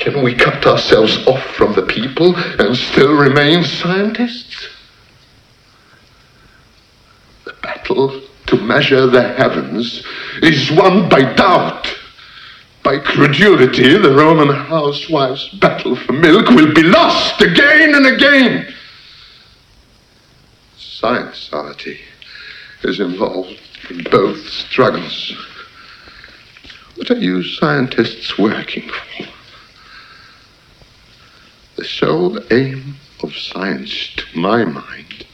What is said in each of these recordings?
Can we cut ourselves off from the people and still remain scientists? The battle to measure the heavens is won by doubt. By credulity, the Roman housewife's battle for milk will be lost again and again. Science, Artie, is involved in both struggles. What are you scientists working for? The sole aim of science, to my mind,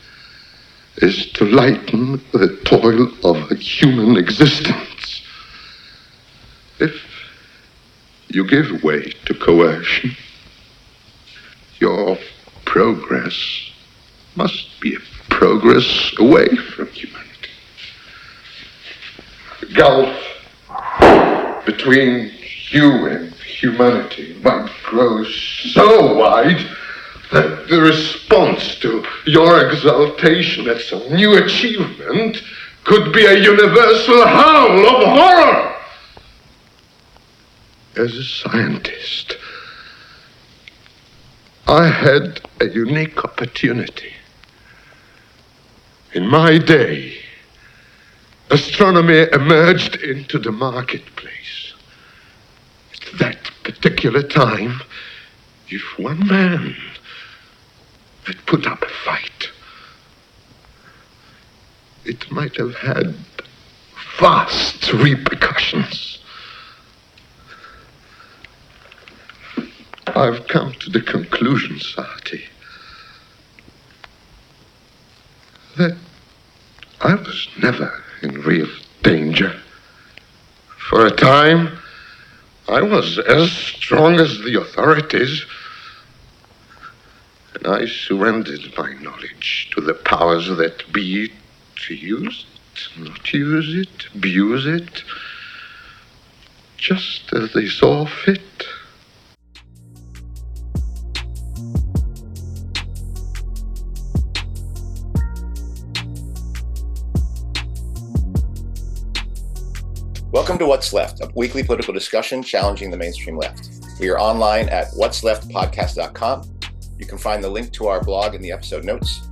is to lighten the toil of human existence. If you give way to coercion, your progress must be a progress away from humanity. The gulf between you and humanity might grow so wide that the response to your exaltation at some new achievement could be a universal howl of horror. As a scientist, I had a unique opportunity. In my day, astronomy emerged into the marketplace. At that particular time, if one man had put up a fight, it might have had vast repercussions. I've come to the conclusion, Sarti, that I was never in real danger. For a time, I was as strong as the authorities, and I surrendered my knowledge to the powers that be to use it, not use it, abuse it, just as they saw fit. Welcome to What's Left, a weekly political discussion challenging the mainstream left. We are online at what'sleftpodcast.com. You can find the link to our blog in the episode notes.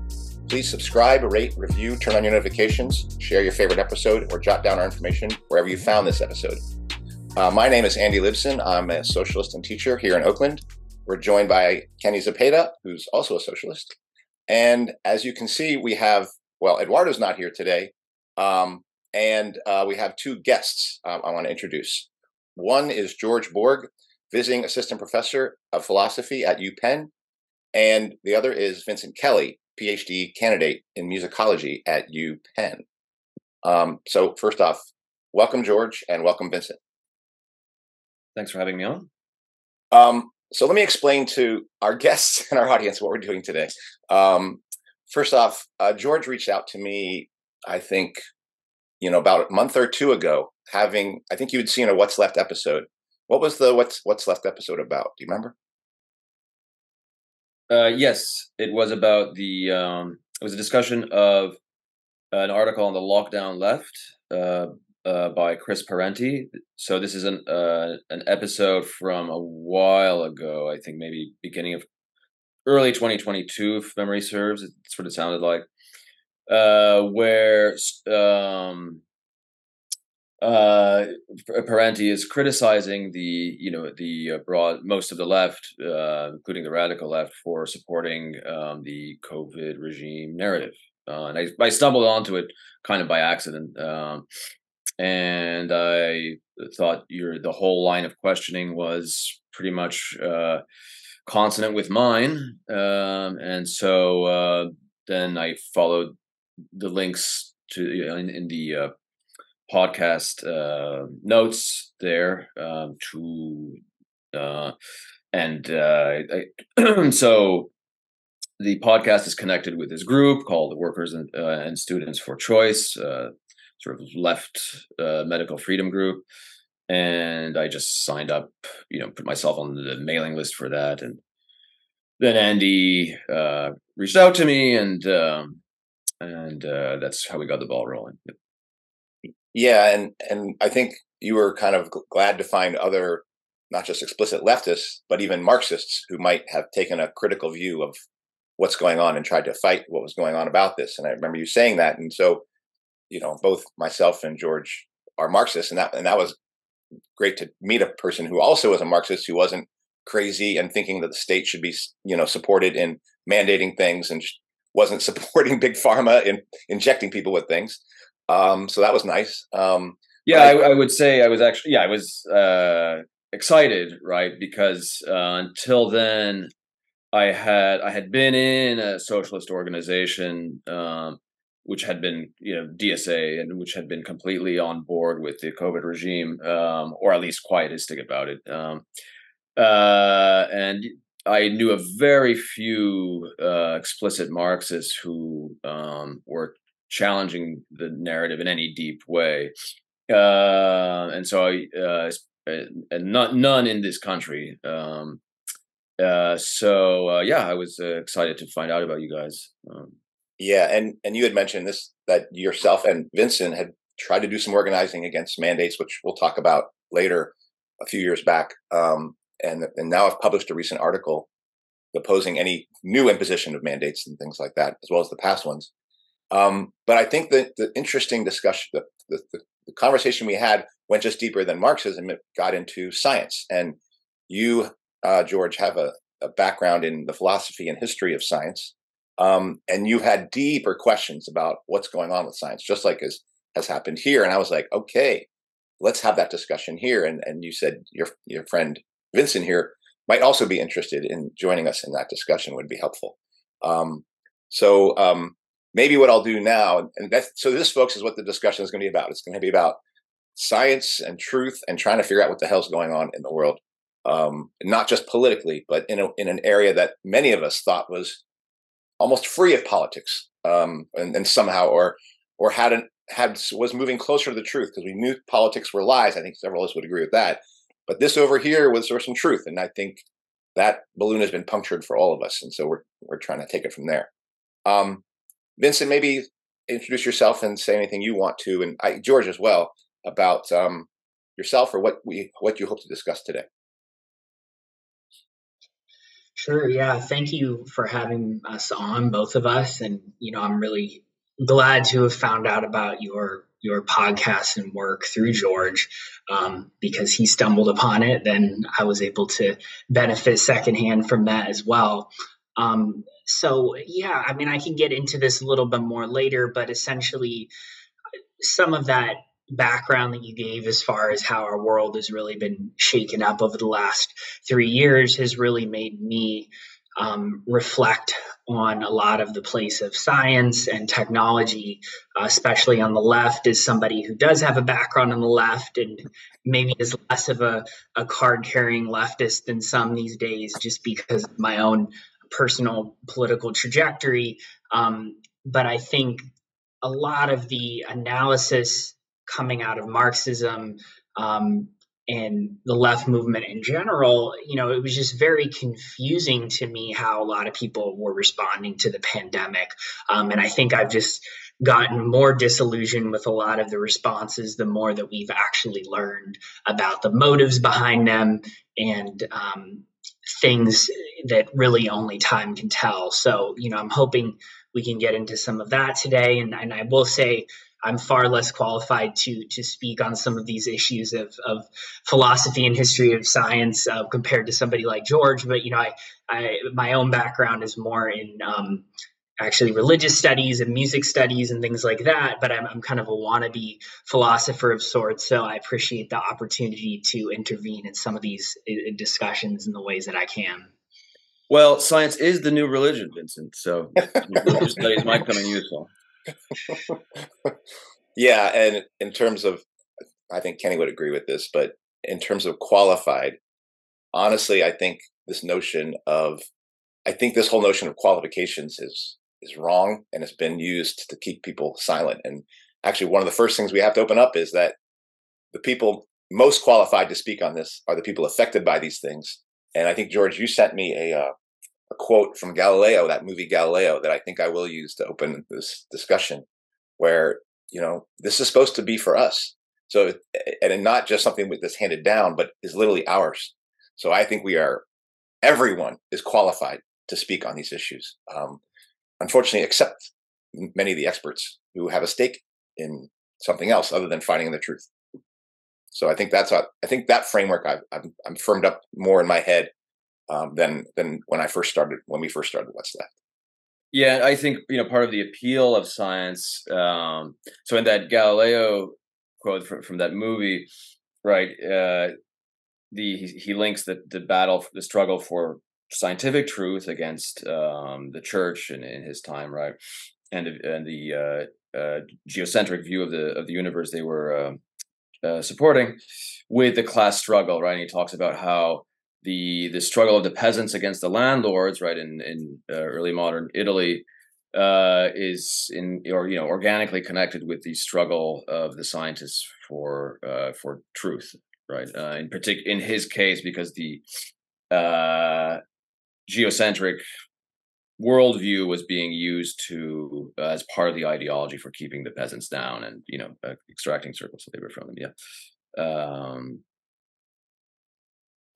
Please subscribe, rate, review, turn on your notifications, share your favorite episode, or jot down our information wherever you found this episode. Uh, my name is Andy Libson. I'm a socialist and teacher here in Oakland. We're joined by Kenny Zepeda, who's also a socialist. And as you can see, we have, well, Eduardo's not here today, um, and uh, we have two guests um, I want to introduce. One is George Borg, visiting assistant professor of philosophy at UPenn, and the other is Vincent Kelley, PhD candidate in musicology at UPenn. Um, so, first off, welcome, George, and welcome, Vincent. Thanks for having me on. Um, so, let me explain to our guests and our audience what we're doing today. Um, first off, uh, George reached out to me, I think, you know, about a month or two ago, having I think you had seen a What's Left episode. What was the What's What's Left episode about? Do you remember? Uh, yes, it was about the. Um, it was a discussion of an article on the lockdown left uh, uh, by Chris Parenti. So this is an uh, an episode from a while ago. I think maybe beginning of early 2022, if memory serves. It's what it sounded like uh, where um, uh, Parenti is criticizing the you know the uh, broad most of the left, uh, including the radical left, for supporting um, the COVID regime narrative. Uh, and I, I stumbled onto it kind of by accident, um, and I thought your the whole line of questioning was pretty much uh, consonant with mine, um, and so uh, then I followed the links to in, in the uh, podcast uh, notes there um, to uh, and uh, I, so the podcast is connected with this group called the Workers and, uh, and Students for Choice, uh, sort of left medical freedom group. And I just signed up, you know, put myself on the mailing list for that. And then Andy reached out to me and um, and uh, that's how we got the ball rolling. Yeah, and and I think you were kind of glad to find other not just explicit leftists, but even Marxists who might have taken a critical view of what's going on and tried to fight what was going on about this. And I remember you saying that. And so, you know, both myself and George are Marxists, and that and that was great to meet a person who also was a Marxist who wasn't crazy and thinking that the state should be, you know, supported in mandating things and wasn't supporting big pharma in injecting people with things. Um, so that was nice. Um, yeah, I, I, would say I was actually yeah I was uh, excited right because uh, until then I had I had been in a socialist organization um, which had been you know DSA and which had been completely on board with the COVID regime um, or at least quietistic about it. Um, uh, and I knew a very few uh, explicit Marxists who um, were challenging the narrative in any deep way, uh, and so I, uh, and not, none in this country. Um, uh, so uh, yeah, I was uh, excited to find out about you guys. Um, yeah, and and you had mentioned this that yourself and Vincent had tried to do some organizing against mandates, which we'll talk about later. A few years back, um, and and now I've published a recent article opposing any new imposition of mandates and things like that, as well as the past ones. Um, but I think that the interesting discussion, the, the, the, conversation we had went just deeper than Marxism. It got into science, and you, uh, George, have a, a, background in the philosophy and history of science, um, and you had deeper questions about what's going on with science, just like as has happened here. And I was like, okay, let's have that discussion here. And and you said your your friend Vincent here might also be interested in joining us in that discussion would be helpful. Um, so um, maybe what I'll do now, and that's, so this, folks, is what the discussion is going to be about. It's going to be about science and truth and trying to figure out what the hell's going on in the world, um, not just politically, but in a, in an area that many of us thought was almost free of politics, um, and, and somehow or or hadn't had was moving closer to the truth because we knew politics were lies. I think several of us would agree with that. But this over here was there some truth, and I think that balloon has been punctured for all of us, and so we're we're trying to take it from there. Um, Vincent, maybe introduce yourself and say anything you want to, and I, George as well about um, yourself or what we what you hope to discuss today. Sure. Yeah. Thank you for having us on, both of us, and you know I'm really glad to have found out about your your podcast and work through George um, because he stumbled upon it. Then I was able to benefit secondhand from that as well. Um, so, yeah, I mean, I can get into this a little bit more later, but essentially, some of that background that you gave as far as how our world has really been shaken up over the last three years has really made me um, reflect on a lot of the place of science and technology, uh, especially on the left, is somebody who does have a background on the left and maybe is less of a, a card carrying leftist than some these days, just because of my own personal political trajectory. Um, but I think a lot of the analysis coming out of Marxism um, and the left movement in general, you know, it was just very confusing to me how a lot of people were responding to the pandemic. Um, and I think I've just gotten more disillusioned with a lot of the responses the more that we've actually learned about the motives behind them and um, things that really only time can tell. So, you know, I'm hoping we can get into some of that today. And, and I will say, I'm far less qualified to to speak on some of these issues of, of philosophy and history of science uh, compared to somebody like George. But you know, I, I my own background is more in um, actually religious studies and music studies and things like that. But I'm, I'm kind of a wannabe philosopher of sorts, so I appreciate the opportunity to intervene in some of these uh, discussions in the ways that I can. Well, science is the new religion, Vincent. So religious studies might come in useful. Yeah, and in terms of, I think Kenny would agree with this, but in terms of qualified, honestly, I think this notion of, I think this whole notion of qualifications is is wrong, and it's been used to keep people silent. And actually, one of the first things we have to open up is that the people most qualified to speak on this are the people affected by these things. And I think George, you sent me a uh, a quote from Galileo, that movie Galileo, that I think I will use to open this discussion, where you know this is supposed to be for us. So, and not just something that's handed down, but is literally ours. So I think we are, everyone is qualified to speak on these issues. Um, unfortunately, except many of the experts who have a stake in something else other than finding the truth. So I think that's what I think that framework I've, I've I'm firmed up more in my head um, than than when I first started when we first started What's Left. Yeah, I think you know part of the appeal of science. Um, so in that Galileo quote from, from that movie, right? Uh, the he, links the the battle, the struggle for scientific truth against um, the church in, in his time, right? And and the uh, uh, geocentric view of the of the universe they were um, uh, supporting with the class struggle, right? And he talks about how the the struggle of the peasants against the landlords, right, in in uh, early modern Italy, uh, is in or you know organically connected with the struggle of the scientists for uh, for truth, right? Uh, in particular, in his case, because the uh, geocentric worldview was being used to uh, as part of the ideology for keeping the peasants down and you know uh, extracting surplus labor from them. Yeah. Um,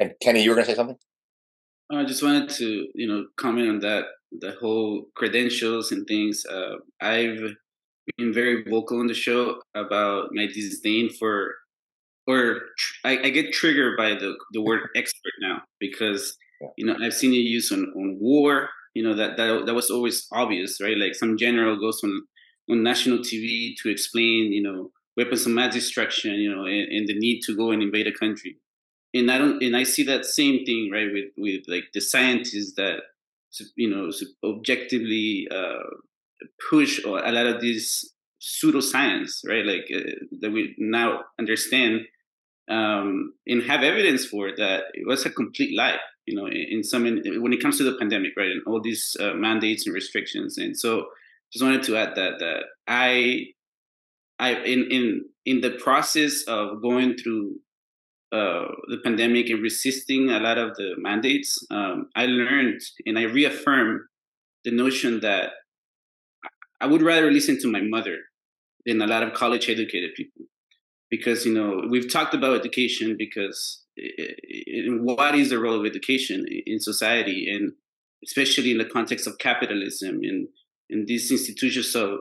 and Kenny, you were going to say something. I just wanted to, you know, comment on that, the whole credentials and things. Uh, I've been very vocal on the show about my disdain for, or tr- I, I, get triggered by the, the word expert now because, you know, I've seen it used on, on war, you know, that, that, that was always obvious, right? Like some general goes on, on national TV to explain, you know, weapons of mass destruction, you know, and, and the need to go and invade a country and I don't and I see that same thing right with with like the scientists that you know objectively uh, push a lot of these pseudoscience right like uh, that we now understand um, and have evidence for that it was a complete lie you know in, in some in, when it comes to the pandemic right and all these uh, mandates and restrictions and so just wanted to add that that I I in in in the process of going through uh, the pandemic and resisting a lot of the mandates, um, I learned and I reaffirmed the notion that I would rather listen to my mother than a lot of college educated people. Because, you know, we've talked about education because it, it, what is the role of education in society and especially in the context of capitalism and, and these institutions of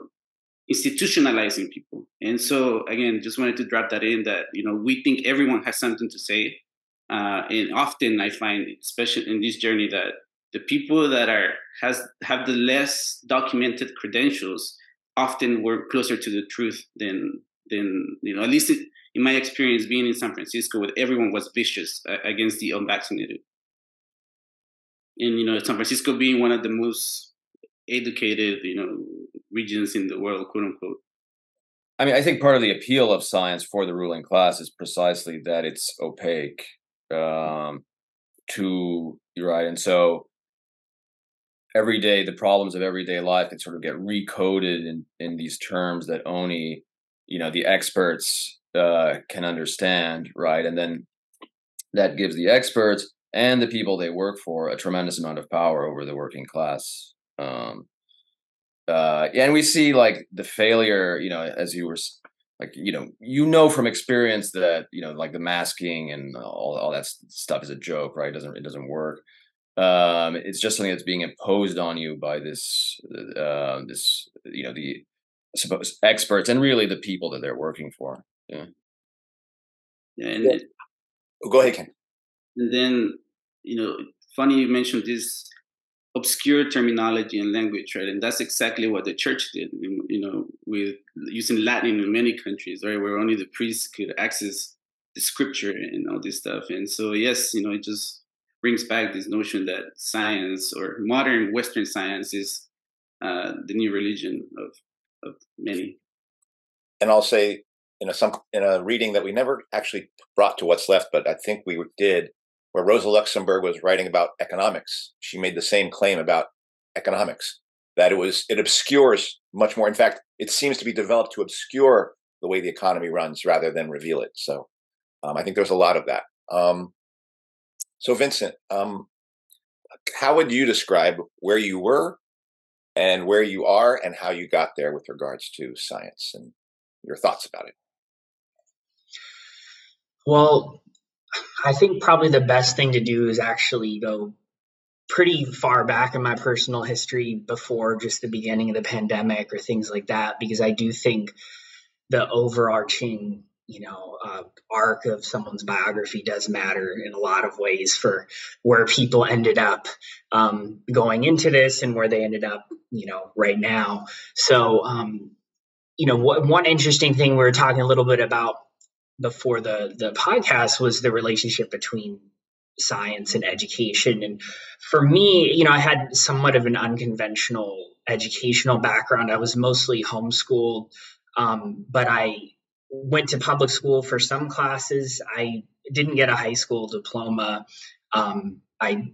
institutionalizing people. And so again, just wanted to drop that in that you know we think everyone has something to say, uh, and often I find, especially in this journey, that the people that are has have the less documented credentials often were closer to the truth than than you know at least it, in my experience being in San Francisco, where everyone was vicious uh, against the unvaccinated. And you know, San Francisco being one of the most educated, you know, regions in the world, quote unquote. I mean, I think part of the appeal of science for the ruling class is precisely that it's opaque um, to right, and so every day the problems of everyday life can sort of get recoded in in these terms that only you know the experts uh, can understand, right, and then that gives the experts and the people they work for a tremendous amount of power over the working class. Um, uh, and we see like the failure, you know, as you were like, you know, you know from experience that you know, like the masking and all, all that stuff is a joke, right? It doesn't it doesn't work. Um, it's just something that's being imposed on you by this, uh, this, you know, the I suppose experts and really the people that they're working for. Yeah. Yeah. And yeah. Oh, go ahead, Ken. And then, you know, funny you mentioned this obscure terminology and language, right? And that's exactly what the church did, you know, with using Latin in many countries, right, where only the priests could access the scripture and all this stuff. And so, yes, you know, it just brings back this notion that science or modern Western science is uh, the new religion of of many. And I'll say, you know, some in a reading that we never actually brought to what's left, but I think we did where Rosa Luxemburg was writing about economics, she made the same claim about economics that it was it obscures much more. In fact, it seems to be developed to obscure the way the economy runs rather than reveal it. So um, I think there's a lot of that. Um, so Vincent, um, how would you describe where you were and where you are and how you got there with regards to science and your thoughts about it? Well, I think probably the best thing to do is actually go pretty far back in my personal history before just the beginning of the pandemic or things like that, because I do think the overarching you know uh, arc of someone's biography does matter in a lot of ways for where people ended up um, going into this and where they ended up you know right now. So um, you know one interesting thing we were talking a little bit about before the the podcast was the relationship between science and education and for me you know i had somewhat of an unconventional educational background i was mostly homeschooled um, but i went to public school for some classes. I didn't get a high school diploma. Um, I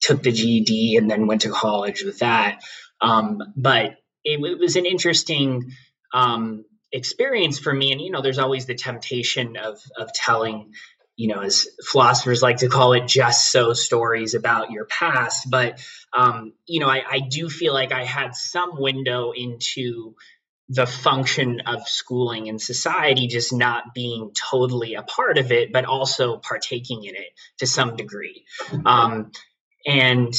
took the GED and then went to college with that. Um, but it, it, was an interesting um, experience for me. And you know, there's always the temptation of of telling, you know, as philosophers like to call it, just so stories about your past. But um, you know, I, I do feel like I had some window into the function of schooling in society just not being totally a part of it, but also partaking in it to some degree. Um, and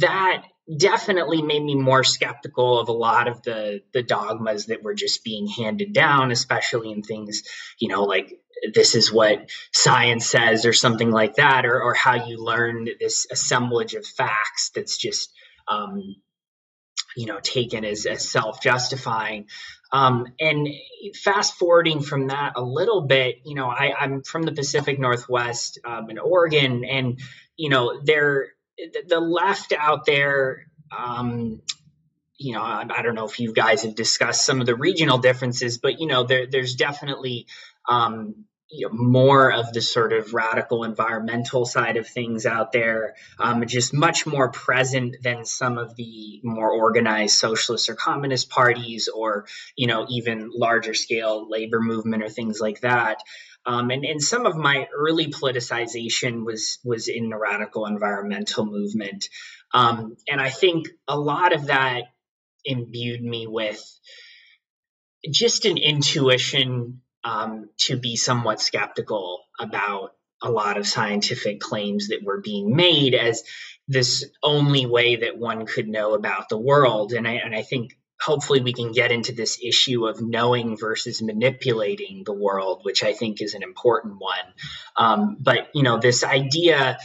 that definitely made me more skeptical of a lot of the the dogmas that were just being handed down especially in things you know like this is what science says or something like that or, or how you learn this assemblage of facts that's just um, you know taken as, as self-justifying. Um, and fast forwarding from that a little bit you know I, i'm from the pacific northwest um, in oregon and you know they're the left out there um, you know I, I, don't know if you guys have discussed some of the regional differences but you know there, there's definitely um, you know, more of the sort of radical environmental side of things out there, um, just much more present than some of the more organized socialist or communist parties, or you know, even larger scale labor movement or things like that. Um, and, and some of my early politicization was was in the radical environmental movement, um, and I think a lot of that imbued me with just an intuition um, to be somewhat skeptical about a lot of scientific claims that were being made as this only way that one could know about the world. And I, and I think hopefully we can get into this issue of knowing versus manipulating the world, which I think is an important one. Um, but, you know, this idea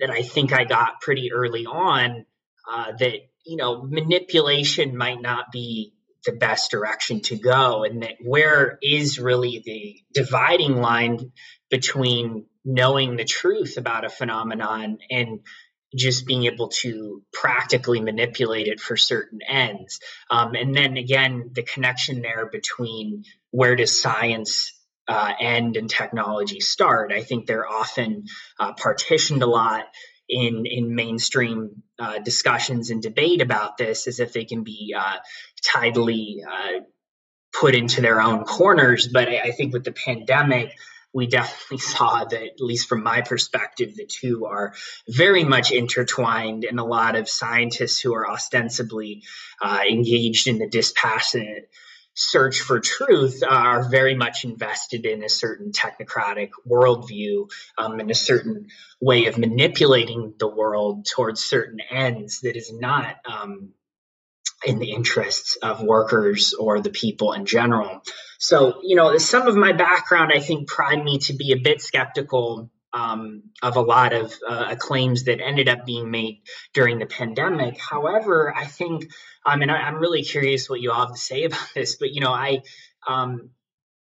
that I think I got pretty early on uh, that, you know, manipulation might not be the best direction to go and that where is really the dividing line between knowing the truth about a phenomenon and just being able to practically manipulate it for certain ends um, and then again the connection there between where does science uh, end and technology start i think they're often uh, partitioned a lot in in mainstream uh, discussions and debate about this as if they can be uh, tidily uh, put into their own corners. But I, I, think with the pandemic, we definitely saw that, at least from my perspective, the two are very much intertwined, and a lot of scientists who are ostensibly uh, engaged in the dispassionate search for truth are very much invested in a certain technocratic worldview um, and a certain way of manipulating the world towards certain ends that is not um, in the interests of workers or the people in general. So, you know, some of my background, I think, primed me to be a bit skeptical um, of a lot of uh, claims that ended up being made during the pandemic. However, I think, um, and I, am really curious what you all have to say about this, but you know, I, um,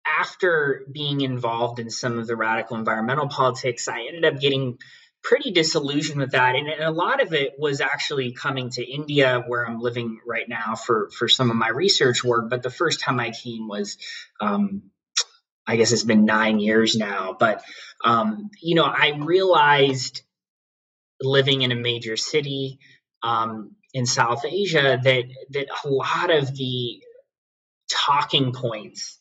after being involved in some of the radical environmental politics, I ended up getting pretty disillusioned with that, and, and a lot of it was actually coming to India, where I'm living right now for for some of my research work. But the first time I came was um, I guess it's been nine years now. But, um, you know, I realized living in a major city um, in South Asia that, that a lot of the talking points,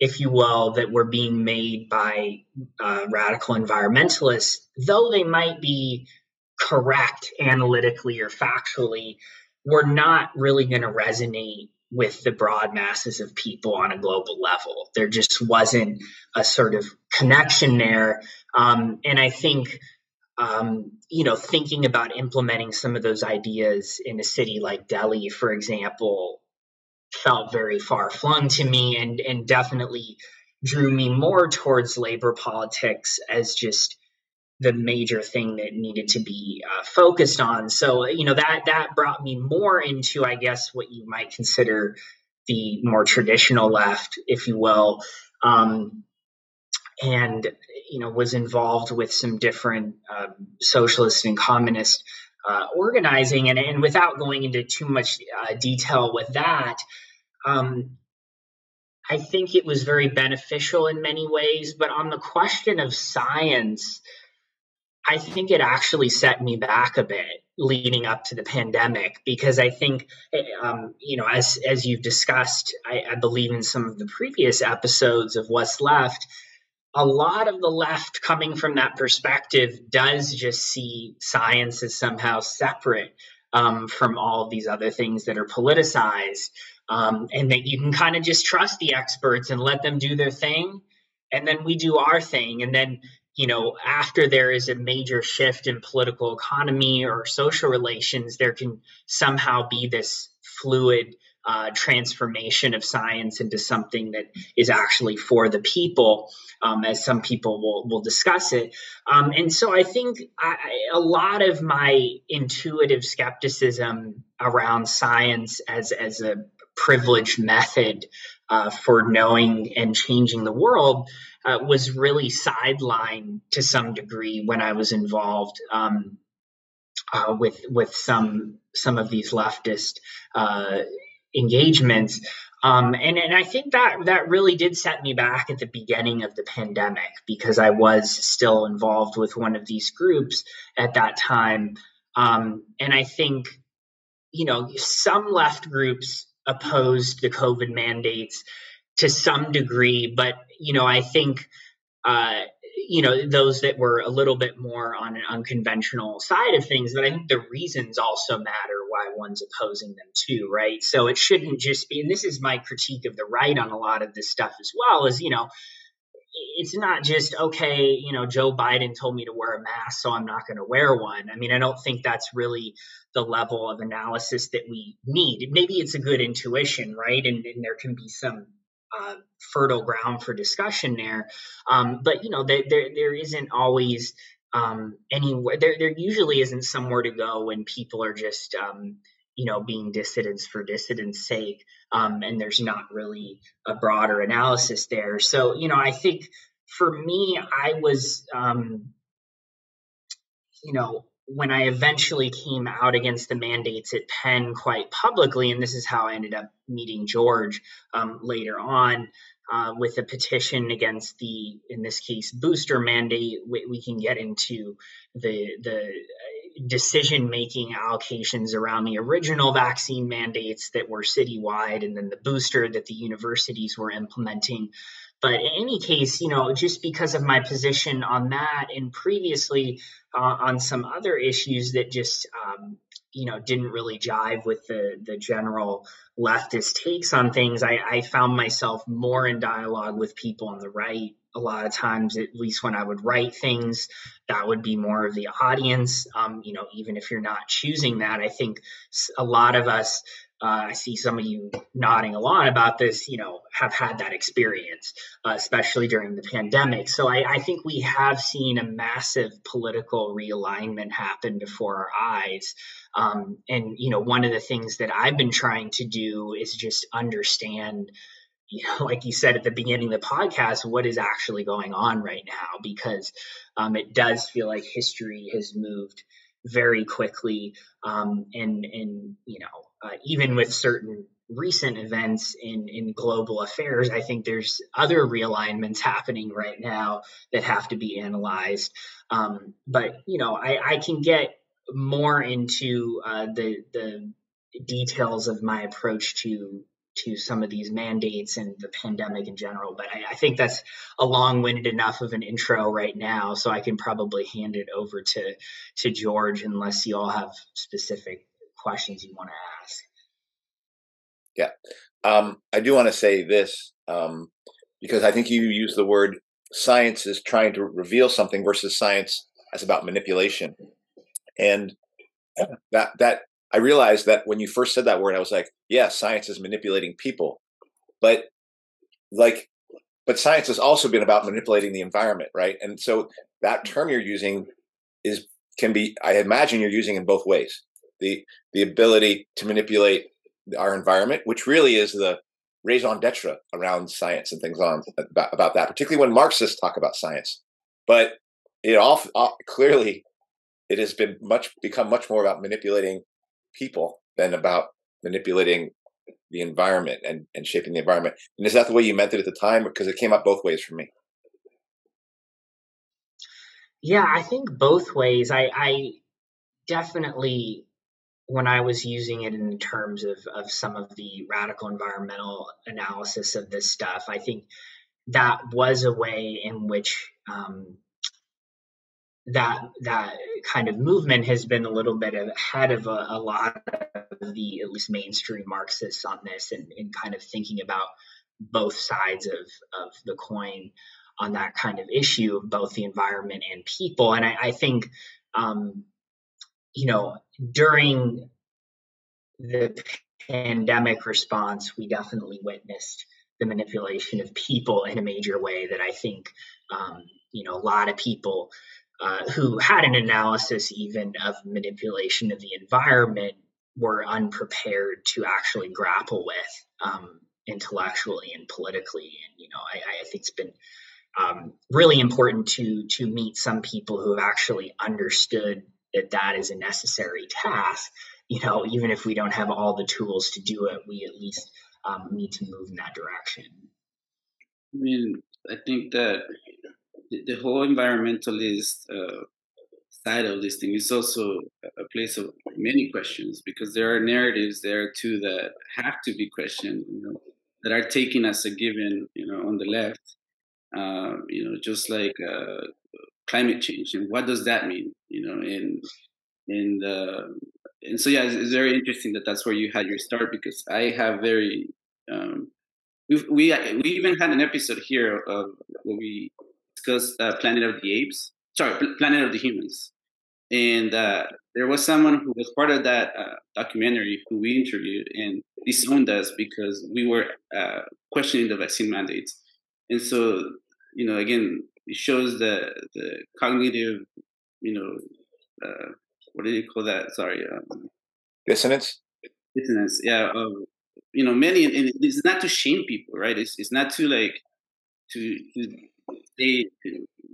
if you will, that were being made by uh, radical environmentalists, though they might be correct analytically or factually, were not really going to resonate with the broad masses of people on a global level. There just wasn't a sort of connection there. Um, and I think, um, you know, thinking about implementing some of those ideas in a city like Delhi, for example, felt very far flung to me and, and definitely drew me more towards labor politics as just the major thing that needed to be uh, focused on. So you know that that brought me more into, I guess, what you might consider the more traditional left, if you will, um, and you know was involved with some different um, socialist and communist uh, organizing. And, and without going into too much uh, detail with that. Um, I think it was very beneficial in many ways, but on the question of science, I think it actually set me back a bit leading up to the pandemic because I think, um, you know, as as you've discussed, I, I believe in some of the previous episodes of What's Left, a lot of the left coming from that perspective does just see science as somehow separate um, from all of these other things that are politicized, um, and that you can kind of just trust the experts and let them do their thing, and then we do our thing, and then you know, after there is a major shift in political economy or social relations, there can somehow be this fluid uh, transformation of science into something that is actually for the people, um, as some people will, will discuss it. Um, and so I think I, a lot of my intuitive skepticism around science as, as a privileged method uh, for knowing and changing the world uh, was really sidelined to some degree when I was involved um, uh, with with some some of these leftist uh, engagements. Um, and, and I think that that really did set me back at the beginning of the pandemic because I was still involved with one of these groups at that time. Um, and I think, you know, some left groups opposed the COVID mandates to some degree, but you know, I think uh, you know those that were a little bit more on an unconventional side of things. But I think the reasons also matter why one's opposing them too, right? So it shouldn't just be. And this is my critique of the right on a lot of this stuff as well. Is you know. It's not just okay, you know, Joe Biden told me to wear a mask, so I'm not going to wear one. I mean, I don't think that's really the level of analysis that we need. Maybe it's a good intuition, right? And, and there can be some uh, fertile ground for discussion there. Um, but you know, there there, there isn't always um, anywhere. There there usually isn't somewhere to go when people are just um, you know being dissidents for dissidents' sake, um, and there's not really a broader analysis there. So you know, I think for me, I was um, you know when I eventually came out against the mandates at Penn quite publicly, and this is how I ended up meeting George um, later on uh, with a petition against the, in this case, booster mandate. We, we can get into the the decision making allocations around the original vaccine mandates that were citywide, and then the booster that the universities were implementing. But in any case, you know, just because of my position on that and previously uh, on some other issues that just, um, you know, didn't really jive with the, the general leftist takes on things, I, I found myself more in dialogue with people on the right. A lot of times, at least when I would write things, that would be more of the audience. Um, you know, even if you're not choosing that, I think a lot of us uh, I see some of you nodding a lot about this, you know, have had that experience, uh, especially during the pandemic. So I, I, think we have seen a massive political realignment happen before our eyes. Um, and, you know, one of the things that I've been trying to do is just understand, you know, like you said at the beginning of the podcast, what is actually going on right now, because um, it does feel like history has moved very quickly um, and and you know uh, even with certain recent events in, in global affairs, I think there's other realignments happening right now that have to be analyzed. Um, but you know, I, I, can get more into uh, the the details of my approach to to some of these mandates and the pandemic in general. But I, I think that's a long-winded enough of an intro right now, so I can probably hand it over to to George, unless you all have specific questions you want to ask. Yeah. Um, I do want to say this um, because I think you use the word science is trying to reveal something versus science as about manipulation. And that that I realized that when you first said that word, I was like, yeah, science is manipulating people. But like but science has also been about manipulating the environment, right? And so that mm. term you're using is can be I imagine you're using in both ways. The the ability to manipulate our environment, which really is the raison d'etre around science and things on about, about that, particularly when Marxists talk about science. But it all, all clearly it has been much become much more about manipulating people than about manipulating the environment and, and shaping the environment. And is that the way you meant it at the time? Because it came up both ways for me. Yeah, I think both ways. I, I definitely when I was using it in terms of, of some of the radical environmental analysis of this stuff, I think that was a way in which um, that that kind of movement has been a little bit ahead of a, a lot of the at least mainstream Marxists on this, and, and kind of thinking about both sides of of the coin on that kind of issue of both the environment and people. And I, I think um, you know, during the pandemic response, we definitely witnessed the manipulation of people in a major way that I think, um, you know, a lot of people uh, who had an analysis even of manipulation of the environment were unprepared to actually grapple with um, intellectually and politically. And, you know, I, I think it's been um, really important to to meet some people who have actually understood that that is a necessary task. You know, even if we don't have all the tools to do it, we at least um, need to move in that direction. I mean, I think that the whole environmentalist uh, side of this thing is also a place of many questions because there are narratives there too that have to be questioned, you know, that are taken as a given, you know, on the left. Uh, you know, just like uh, climate change and what does that mean you know and and uh, and so yeah it's, it's, very interesting that that's where you had your start because i have very um, we we we even had an episode here of what we discussed uh, planet of the apes sorry planet of the humans and uh, there was someone who was part of that uh, documentary who we interviewed and disowned us because we were uh, questioning the vaccine mandates and so you know again it shows the the cognitive, you know, uh, what do you call that? Sorry, um, dissonance. Dissonance, yeah. Um, you know, many, and it's not to shame people, right? It's it's not to like to, to say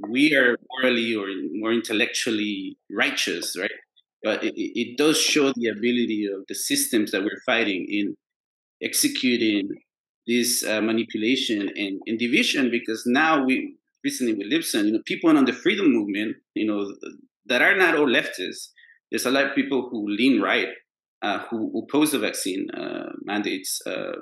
we are morally or more intellectually righteous, right? But it, it does show the ability of the systems that we're fighting in executing this uh, manipulation and, and division because now we recently with Libsyn, you know, people on the freedom movement, you know, that are not all leftists. There's a lot of people who lean right, uh, who oppose the vaccine uh, mandates. Uh,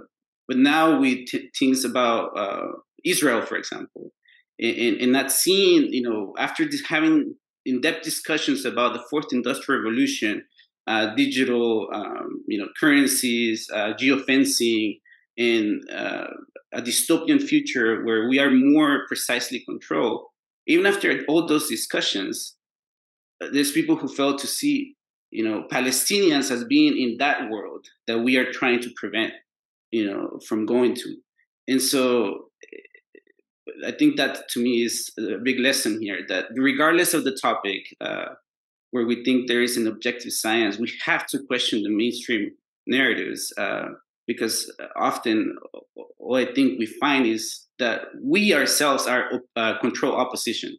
but now we t- things about uh, Israel, for example, and, and not seeing, you know, after this, having in-depth discussions about the fourth industrial revolution, uh, digital, um, you know, currencies, uh, geofencing, and a dystopian future where we are more precisely controlled, even after all those discussions, uh, there's people who fail to see, you know, Palestinians as being in that world that we are trying to prevent, you know, from going to. And so I think that to me is a big lesson here that regardless of the topic, uh, where we think there is an objective science, we have to question the mainstream narratives. Uh, because often what I think we find is that we ourselves are uh, control opposition.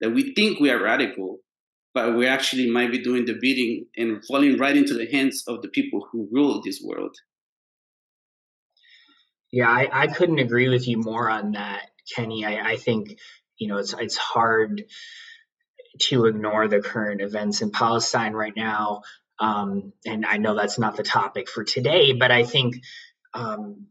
That we think we are radical, but we actually might be doing the bidding and falling right into the hands of the people who rule this world. Yeah, I, I couldn't agree with you more on that, Kenny. I, I think you know it's it's hard to ignore the current events in Palestine right now. Um, and I know that's not the topic for today, but I think, um,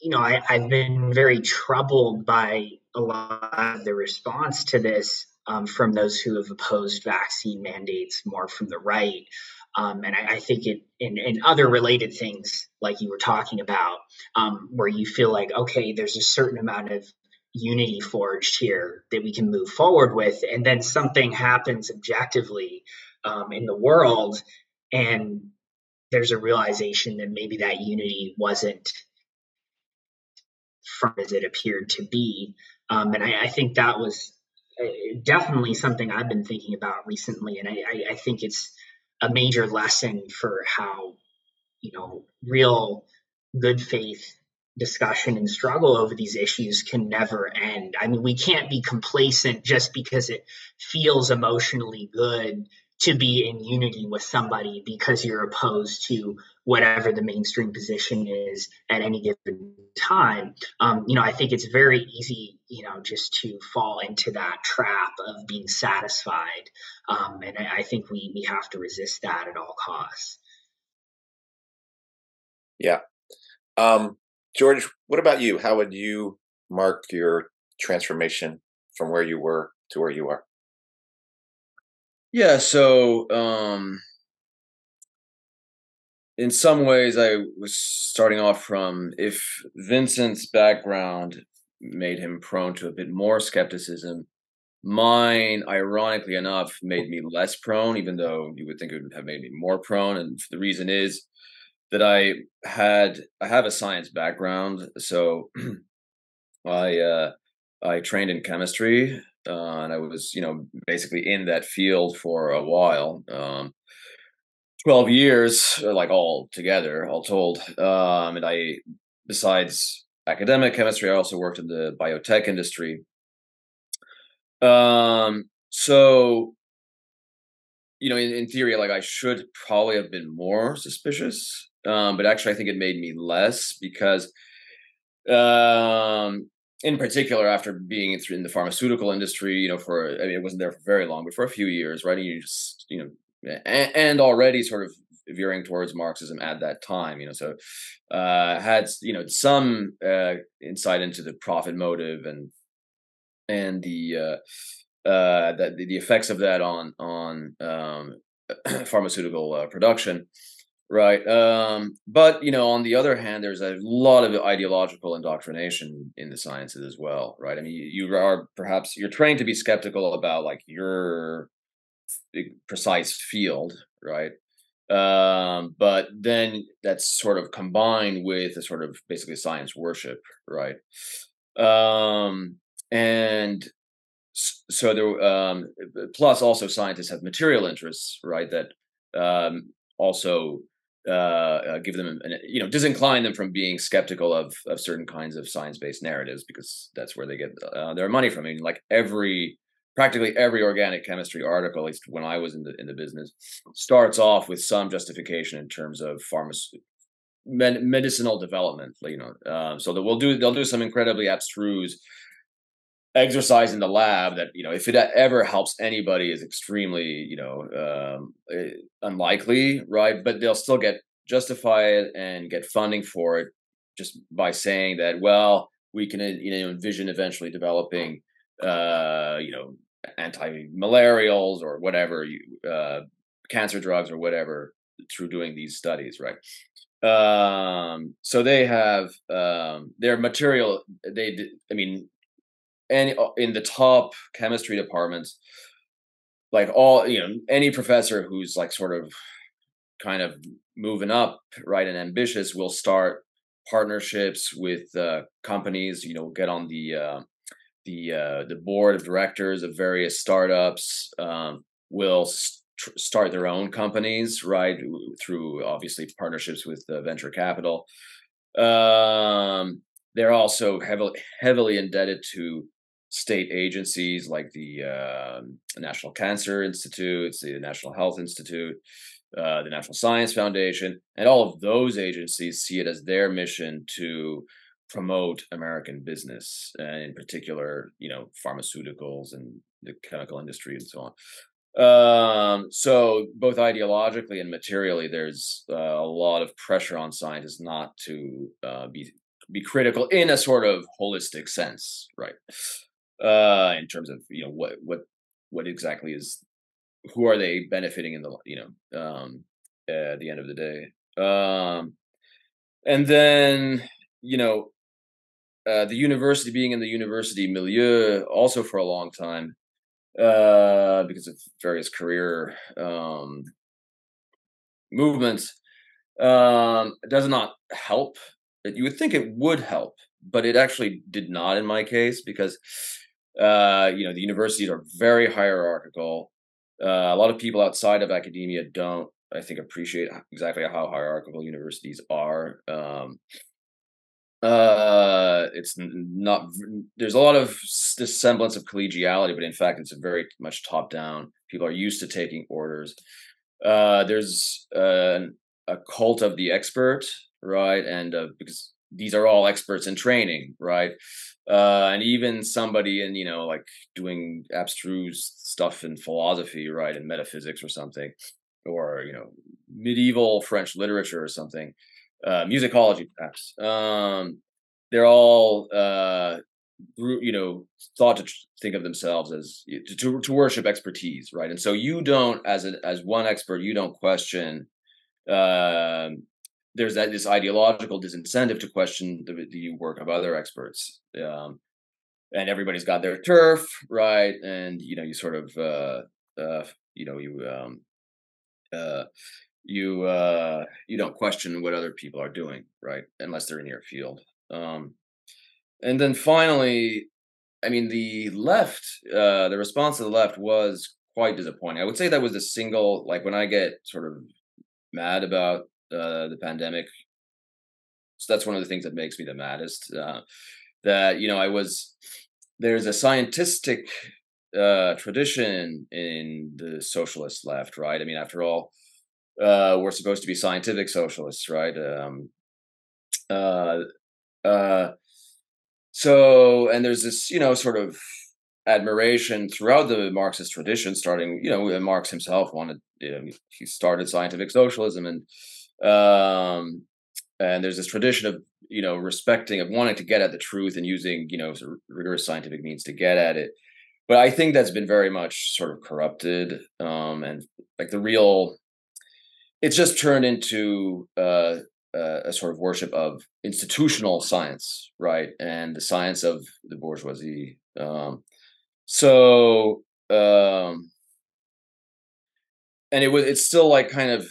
you know, I, have been very troubled by a lot of the response to this um, from those who have opposed vaccine mandates more from the right. Um, and I, I, think it in, in other related things like you were talking about, um, where you feel like, okay, there's a certain amount of unity forged here that we can move forward with, and then something happens objectively um, in the world, and there's a realization that maybe that unity wasn't from as it appeared to be. Um, and I, I, think that was uh, definitely something I've been thinking about recently. And I, I, think it's a major lesson for how, you know, real good faith discussion and struggle over these issues can never end. I mean, we can't be complacent just because it feels emotionally good to be in unity with somebody because you're opposed to whatever the mainstream position is at any given time. Um, you know, I think it's very easy, you know, just to fall into that trap of being satisfied. Um, and I, I think we, we have to resist that at all costs. Yeah. Um, George, what about you? How would you mark your transformation from where you were to where you are? Yeah, so um in some ways I was starting off from if Vincent's background made him prone to a bit more skepticism, mine ironically enough made me less prone even though you would think it would have made me more prone and the reason is that I had I have a science background so I uh I trained in chemistry uh, and I was, you know, basically in that field for a while. Um, 12 years, uh, like all together, all told. Um, and I, besides academic chemistry, I also worked in the biotech industry. Um, so, you know, in, in theory, like I should probably have been more suspicious. Um, but actually, I think it made me less because um in particular after being in the pharmaceutical industry you know for i mean it wasn't there for very long but for a few years right and you just you know and, and already sort of veering towards marxism at that time you know so uh had you know some uh insight into the profit motive and and the uh uh that the, the effects of that on on um pharmaceutical uh, production Right. Um, but you know, on the other hand, there's a lot of ideological indoctrination in the sciences as well, right? I mean, you, are perhaps you're trained to be skeptical about like your precise field, right? Um, but then that's sort of combined with a sort of basically science worship, right? Um, and so there, um, plus also scientists have material interests, right? That um, also uh, uh, give them, an, you know, disincline them from being skeptical of of certain kinds of science based narratives because that's where they get uh, their money from. I mean, like every practically every organic chemistry article, at least when I was in the in the business, starts off with some justification in terms of pharmaceutical med- medicinal development. You know, uh, so that we'll do they'll do some incredibly abstruse exercise in the lab that you know if it ever helps anybody is extremely you know um, eh, unlikely right? But they'll still get justified and get funding for it just by saying that well we can you know envision eventually developing uh you know anti-malarials or whatever you uh cancer drugs or whatever through doing these studies right? Um so they have um their material they i mean any uh, in the top chemistry departments like all you know any professor who's like sort of kind of moving up right and ambitious will start partnerships with uh, companies you know get on the uh, the uh, the board of directors of various startups um, will st- start their own companies right through obviously partnerships with the venture capital. Um, they're also heavily heavily indebted to state agencies like the uh, National Cancer Institute, the National Health Institute, uh, the National Science Foundation, and all of those agencies see it as their mission to promote American business, and in particular, you know, pharmaceuticals and the chemical industry and so on. Um, so both ideologically and materially, there's uh, a lot of pressure on scientists not to uh, be be critical in a sort of holistic sense, right? Uh, in terms of you know what what what exactly is who are they benefiting in the you know um, at the end of the day. Um, and then you know uh, the university being in the university milieu also for a long time uh, because of various career um, movements um, does not help. You would think it would help, but it actually did not in my case because uh, you know the universities are very hierarchical. Uh, a lot of people outside of academia don't, I think, appreciate exactly how hierarchical universities are. Um, uh, it's not. There's a lot of this semblance of collegiality, but in fact, it's very much top down. People are used to taking orders. Uh, there's uh, a cult of the expert, right? And uh, because these are all experts in training, right? Uh, and even somebody in you know like doing abstruse stuff in philosophy, right, in metaphysics or something, or you know medieval French literature or something, uh, musicology perhaps. Um, they're all uh, you know thought to think of themselves as to, to worship expertise, right? And so you don't, as a, as one expert, you don't question uh, there's that this ideological disincentive to question the, the work of other experts um, and everybody's got their turf right? And you know you sort of uh, uh, you know you um, uh, you uh, you don't question what other people are doing right? Unless they're in your field. Um, and then finally i mean the left uh, the response to the left was quite disappointing. I would say that was the single like when i get sort of mad about uh, the pandemic. So that's one of the things that makes me the maddest. Uh, that you know, I was there's a scientific uh, tradition in the socialist left, right? I mean, after all, uh, we're supposed to be scientific socialists, right? Um, uh, uh, so, and there's this, you know, sort of admiration throughout the Marxist tradition, starting, you know, Marx himself wanted, you know, he started scientific socialism and um, and there's this tradition of you know respecting of wanting to get at the truth and using you know rigorous scientific means to get at it. But i think that's been very much sort of corrupted um, and like the real it's just turned into uh, uh, a sort of worship of institutional science right? And the science of the bourgeoisie. Um, so um, and it was it's still like kind of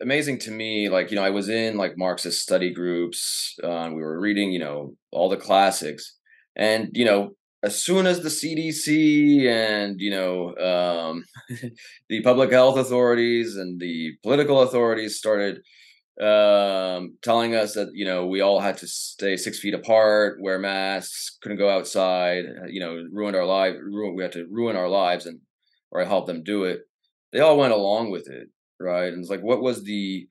amazing to me like you know i was in like marxist study groups uh, we were reading you know all the classics. And you know as soon as the cdc and you know um, the public health authorities and the political authorities started um, telling us that you know we all had to stay six feet apart wear masks couldn't go outside uh, you know ruined our life we had to ruin our lives and or i helped them do it they all went along with it right? And it's like, what was the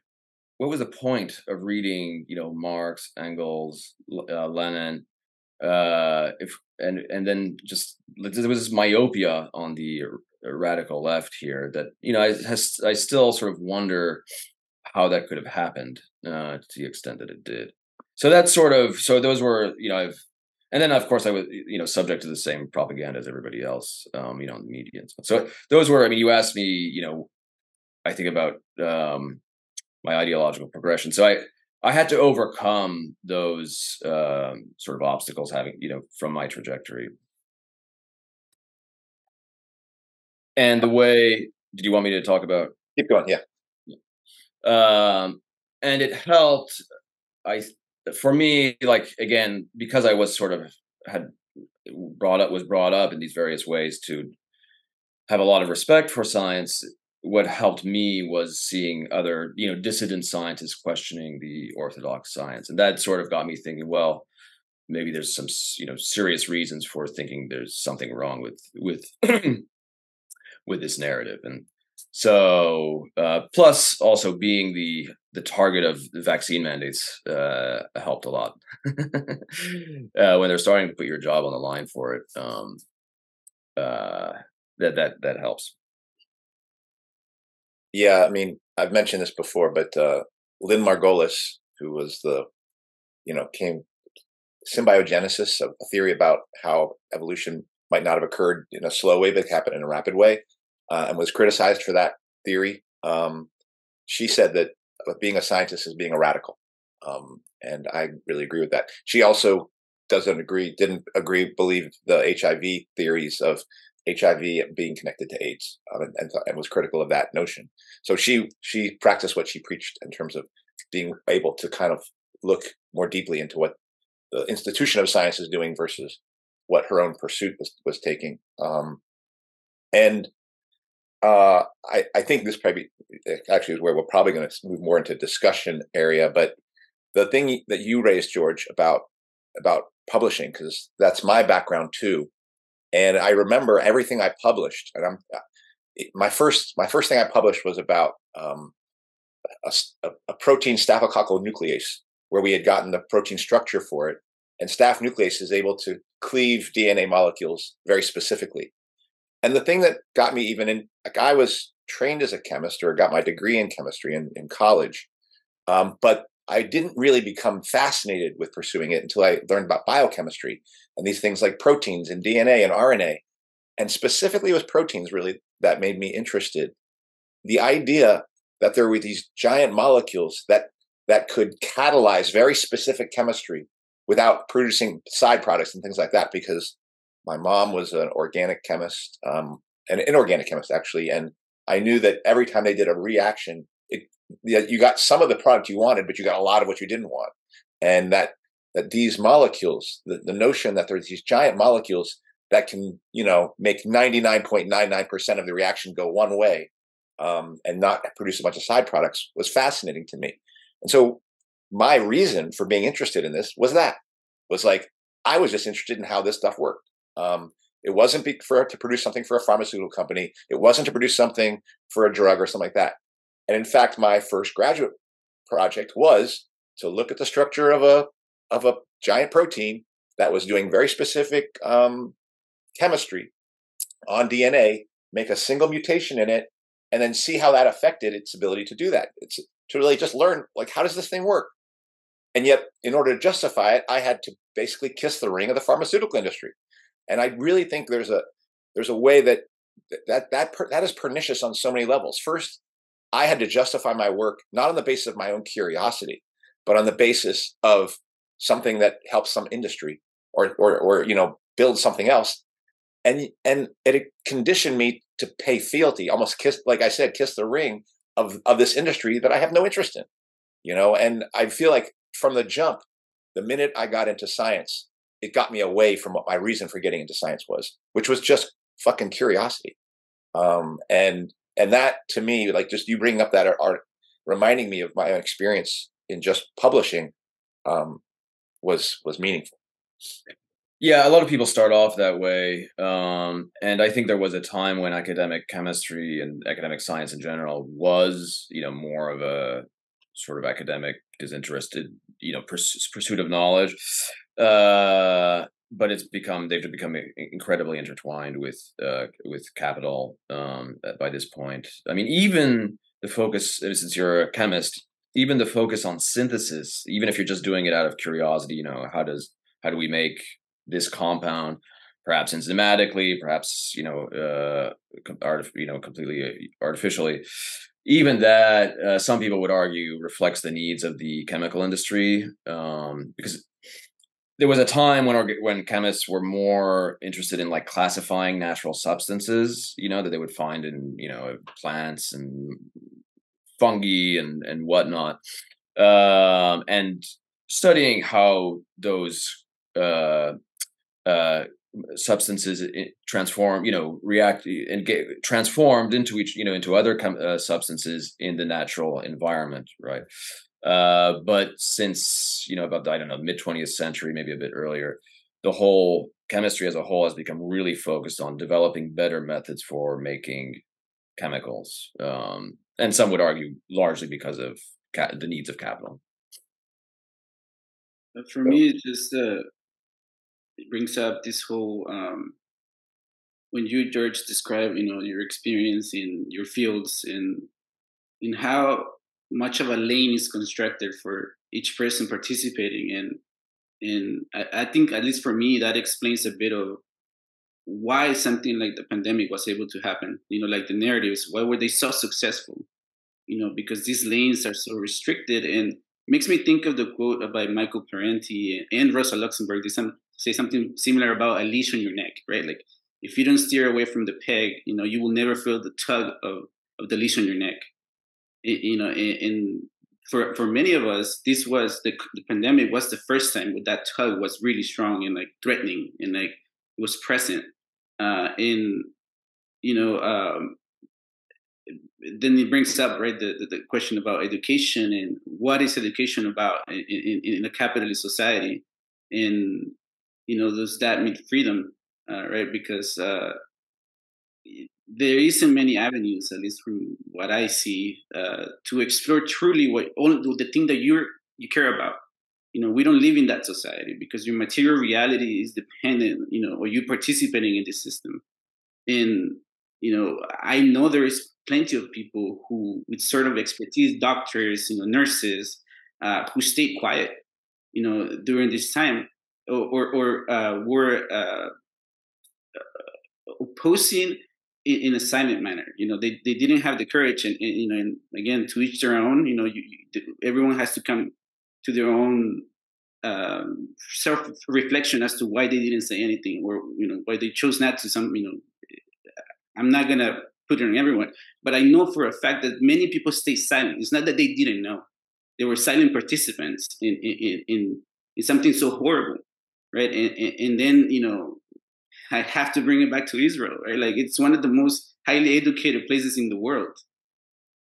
what was the point of reading, you know, Marx, Engels, uh, Lenin, uh, if and and then just there was this myopia on the radical left here that you know I has I still sort of wonder how that could have happened uh, to the extent that it did. So that's sort of so those were you know I've and then of course I was you know subject to the same propaganda as everybody else um, you know in the media and. So those were I mean you asked me you know I think about um, my ideological progression. So I I had to overcome those um, sort of obstacles having you know from my trajectory. And the way did you want me to talk about? Keep going. Yeah. Um, and it helped. I for me like again because I was sort of had brought up was brought up in these various ways to have a lot of respect for science what helped me was seeing other you know dissident scientists questioning the orthodox science and that sort of got me thinking well maybe there's some you know serious reasons for thinking there's something wrong with with with this narrative and so uh, plus also being the the target of the vaccine mandates uh, helped a lot. Uh, when they're starting to put your job on the line for it um, uh, that that that helps yeah, I mean, I've mentioned this before, but uh, Lynn Margulis, who was the, you know, came symbiogenesis, a theory about how evolution might not have occurred in a slow way, but happened in a rapid way, uh, and was criticized for that theory. Um, she said that being a scientist is being a radical, um, and I really agree with that. She also doesn't agree, didn't agree, believe the HIV theories of HIV being connected to AIDS, um, and, and, and was critical of that notion. So she she practiced what she preached in terms of being able to kind of look more deeply into what the institution of science is doing versus what her own pursuit was was taking. Um, and uh, I, I think this probably actually is where we're probably going to move more into discussion area. But the thing that you raised, George, about about publishing, because that's my background too, and I remember everything I published. And I'm my first my first thing I published was about um, a, a, protein staphylococcal nuclease, where we had gotten the protein structure for it, and staph nuclease is able to cleave DNA molecules very specifically. And the thing that got me even in, like I was trained as a chemist or got my degree in chemistry in, in college, um, but I didn't really become fascinated with pursuing it until I learned about biochemistry and these things like proteins and DNA and RNA. And specifically with proteins, really, that made me interested. The idea that there were these giant molecules that that could catalyze very specific chemistry without producing side products and things like that because my mom was an organic chemist, um, an inorganic chemist actually, and I knew that every time they did a reaction, you got some of the product you wanted, but you got a lot of what you didn't want, and that that these molecules, the, the notion that there's these giant molecules that can, you know, make 99.99% of the reaction go one way um, and not produce a bunch of side products was fascinating to me. And so my reason for being interested in this was that was like I was just interested in how this stuff worked. Um, it wasn't for to produce something for a pharmaceutical company. It wasn't to produce something for a drug or something like that. And in fact, my first graduate project was to look at the structure of a of a giant protein that was doing very specific um, chemistry on DNA, make a single mutation in it, and then see how that affected its ability to do that. It's to really just learn like how does this thing work. And yet, in order to justify it, I had to basically kiss the ring of the pharmaceutical industry. And I really think there's a there's a way that that that that is pernicious on so many levels. First, I had to justify my work not on the basis of my own curiosity, but on the basis of something that helps some industry or or or you know build something else. And and it conditioned me to pay fealty, almost kiss like I said, kiss the ring of of this industry that I have no interest in. You know, and I feel like from the jump, the minute I got into science, it got me away from what my reason for getting into science was, which was just fucking curiosity. Um, and and that to me, like just you bringing up that art, reminding me of my own experience in just publishing, um, was was meaningful. Yeah, a lot of people start off that way, um, and I think there was a time when academic chemistry and academic science in general was, you know, more of a sort of academic disinterested, you know, pursuit of knowledge. Uh, but it's become they've become incredibly intertwined with uh, with capital um, by this point. I mean, even the focus since you're a chemist, even the focus on synthesis, even if you're just doing it out of curiosity, you know, how does how do we make this compound? Perhaps enzymatically, perhaps you know, uh, art, you know, completely uh, artificially even that uh, some people would argue reflects the needs of the chemical industry um, because there was a time when when chemists were more interested in like classifying natural substances, you know, that they would find in you know plants and fungi and and whatnot, um, and studying how those uh, uh, substances transform, you know, react and get transformed into each, you know, into other uh, substances in the natural environment, right? Uh, but since you know about the, I don't know mid 20th century, maybe a bit earlier, the whole chemistry as a whole has become really focused on developing better methods for making chemicals, um, and some would argue largely because of ca- the needs of capital. For me, it just uh, it brings up this whole um, when you George describe you know your experience in your fields and in how much of a lane is constructed for each person participating and and I, I, think at least for me that explains a bit of why something like the pandemic was able to happen you know like the narratives why were they so successful you know, because these lanes are so restricted and makes me think of the quote by Michael Parenti and Rosa Luxemburg. They some, say something similar about a leash on your neck, right? Like if you don't steer away from the peg, you know, you will never feel the tug of, of the leash on your neck. You know, and, for for many of us, this was the, the pandemic was the first time where that tug was really strong and like threatening and like was present. Uh, in you know, um, then it brings up right the, the, the, question about education and what is education about in, in, in a capitalist society and you know does that mean freedom uh, right because uh, there isn't many avenues at least from what i see uh, to explore truly what only the thing that you're you care about. You know we don't live in that society because your material reality is dependent you know or you participating in this system. And you know i know there is plenty of people who with sort of expertise doctors you know nurses uh, who stayed quiet you know during this time or or, or uh, were uh, opposing in, in, a silent manner. You know they, they didn't have the courage and, and you know and again to each their own you know you, you, everyone has to come to their own um, self reflection as to why they didn't say anything or you know why they chose not to some you know i'm not gonna put it on everyone but i know for a fact that many people stay silent. It's not that they didn't know. They were silent participants in in in, in something so horrible right? And, and, and then you know i have to bring it back to israel right? Like it's one of the most highly educated places in the world